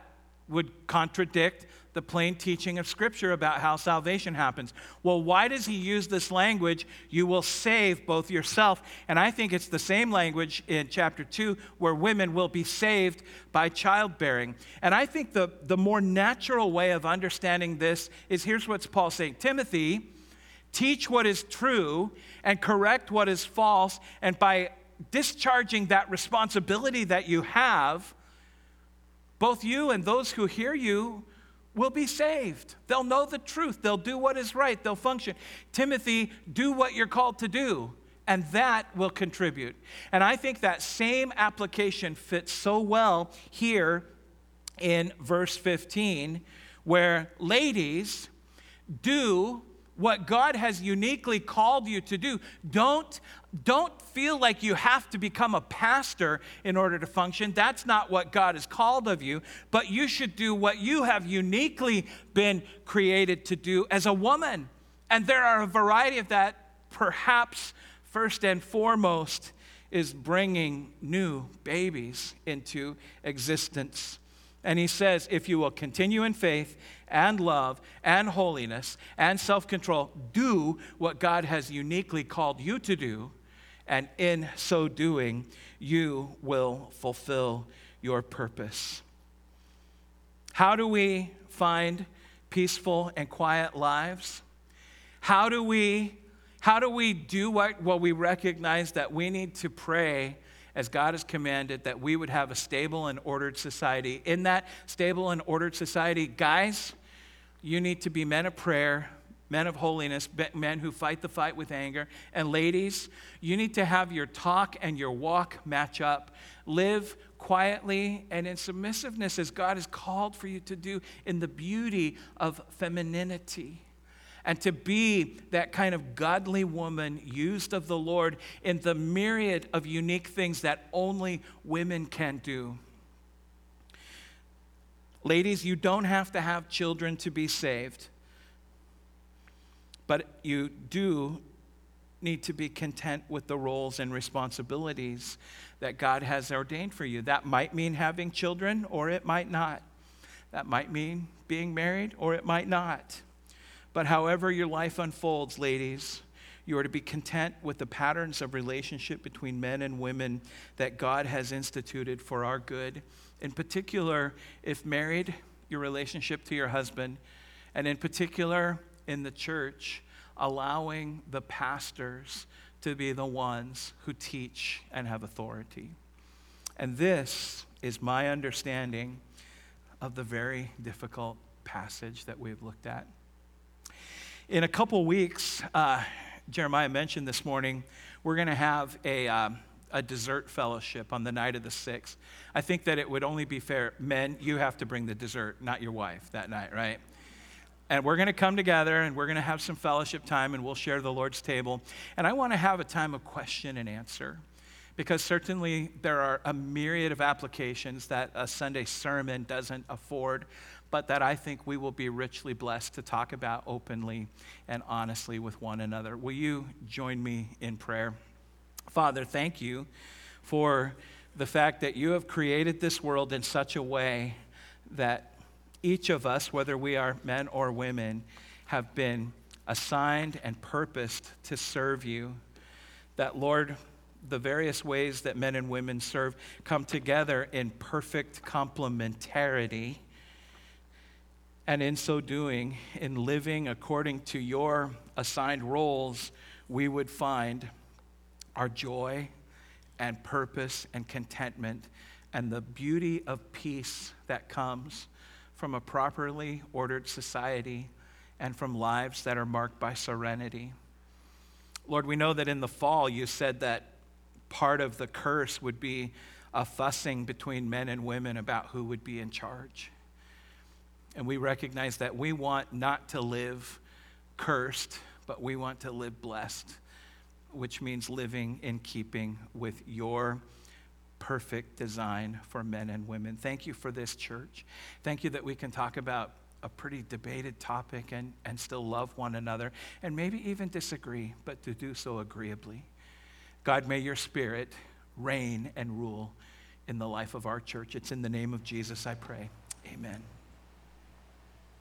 would contradict the plain teaching of Scripture about how salvation happens. Well, why does he use this language, you will save both yourself? And I think it's the same language in chapter 2 where women will be saved by childbearing. And I think the, the more natural way of understanding this is here's what Paul saying Timothy, teach what is true and correct what is false. And by discharging that responsibility that you have, both you and those who hear you will be saved. They'll know the truth. They'll do what is right. They'll function. Timothy, do what you're called to do, and that will contribute. And I think that same application fits so well here in verse 15, where ladies, do what God has uniquely called you to do. Don't, don't feel like you have to become a pastor in order to function. That's not what God has called of you, but you should do what you have uniquely been created to do as a woman. And there are a variety of that. Perhaps first and foremost is bringing new babies into existence. And he says, if you will continue in faith and love and holiness and self control, do what God has uniquely called you to do. And in so doing, you will fulfill your purpose. How do we find peaceful and quiet lives? How do we, how do, we do what, what we recognize that we need to pray as God has commanded, that we would have a stable and ordered society. In that stable and ordered society, guys, you need to be men of prayer, men of holiness, men who fight the fight with anger. And ladies, you need to have your talk and your walk match up. Live quietly and in submissiveness as God has called for you to do in the beauty of femininity and to be that kind of godly woman used of the Lord in the myriad of unique things that only women can do. Ladies, you don't have to have children to be saved, but you do need to be content with the roles and responsibilities that God has ordained for you. That might mean having children, or it might not. That might mean being married, or it might not. But however your life unfolds, ladies, you are to be content with the patterns of relationship between men and women that God has instituted for our good. In particular, if married, your relationship to your husband, and in particular, in the church, allowing the pastors to be the ones who teach and have authority. And this is my understanding of the very difficult passage that we've looked at. In a couple weeks, uh, Jeremiah mentioned this morning, we're going to have a, um, a dessert fellowship on the night of the 6th. I think that it would only be fair, men, you have to bring the dessert, not your wife that night, right? And we're going to come together and we're going to have some fellowship time and we'll share the Lord's table. And I want to have a time of question and answer because certainly there are a myriad of applications that a Sunday sermon doesn't afford but that I think we will be richly blessed to talk about openly and honestly with one another. Will you join me in prayer? Father, thank you for the fact that you have created this world in such a way that each of us, whether we are men or women, have been assigned and purposed to serve you. That, Lord, the various ways that men and women serve come together in perfect complementarity and in so doing, in living according to your assigned roles, we would find our joy and purpose and contentment and the beauty of peace that comes from a properly ordered society and from lives that are marked by serenity. Lord, we know that in the fall you said that part of the curse would be a fussing between men and women about who would be in charge. And we recognize that we want not to live cursed, but we want to live blessed, which means living in keeping with your perfect design for men and women. Thank you for this church. Thank you that we can talk about a pretty debated topic and, and still love one another and maybe even disagree, but to do so agreeably. God, may your spirit reign and rule in the life of our church. It's in the name of Jesus I pray. Amen.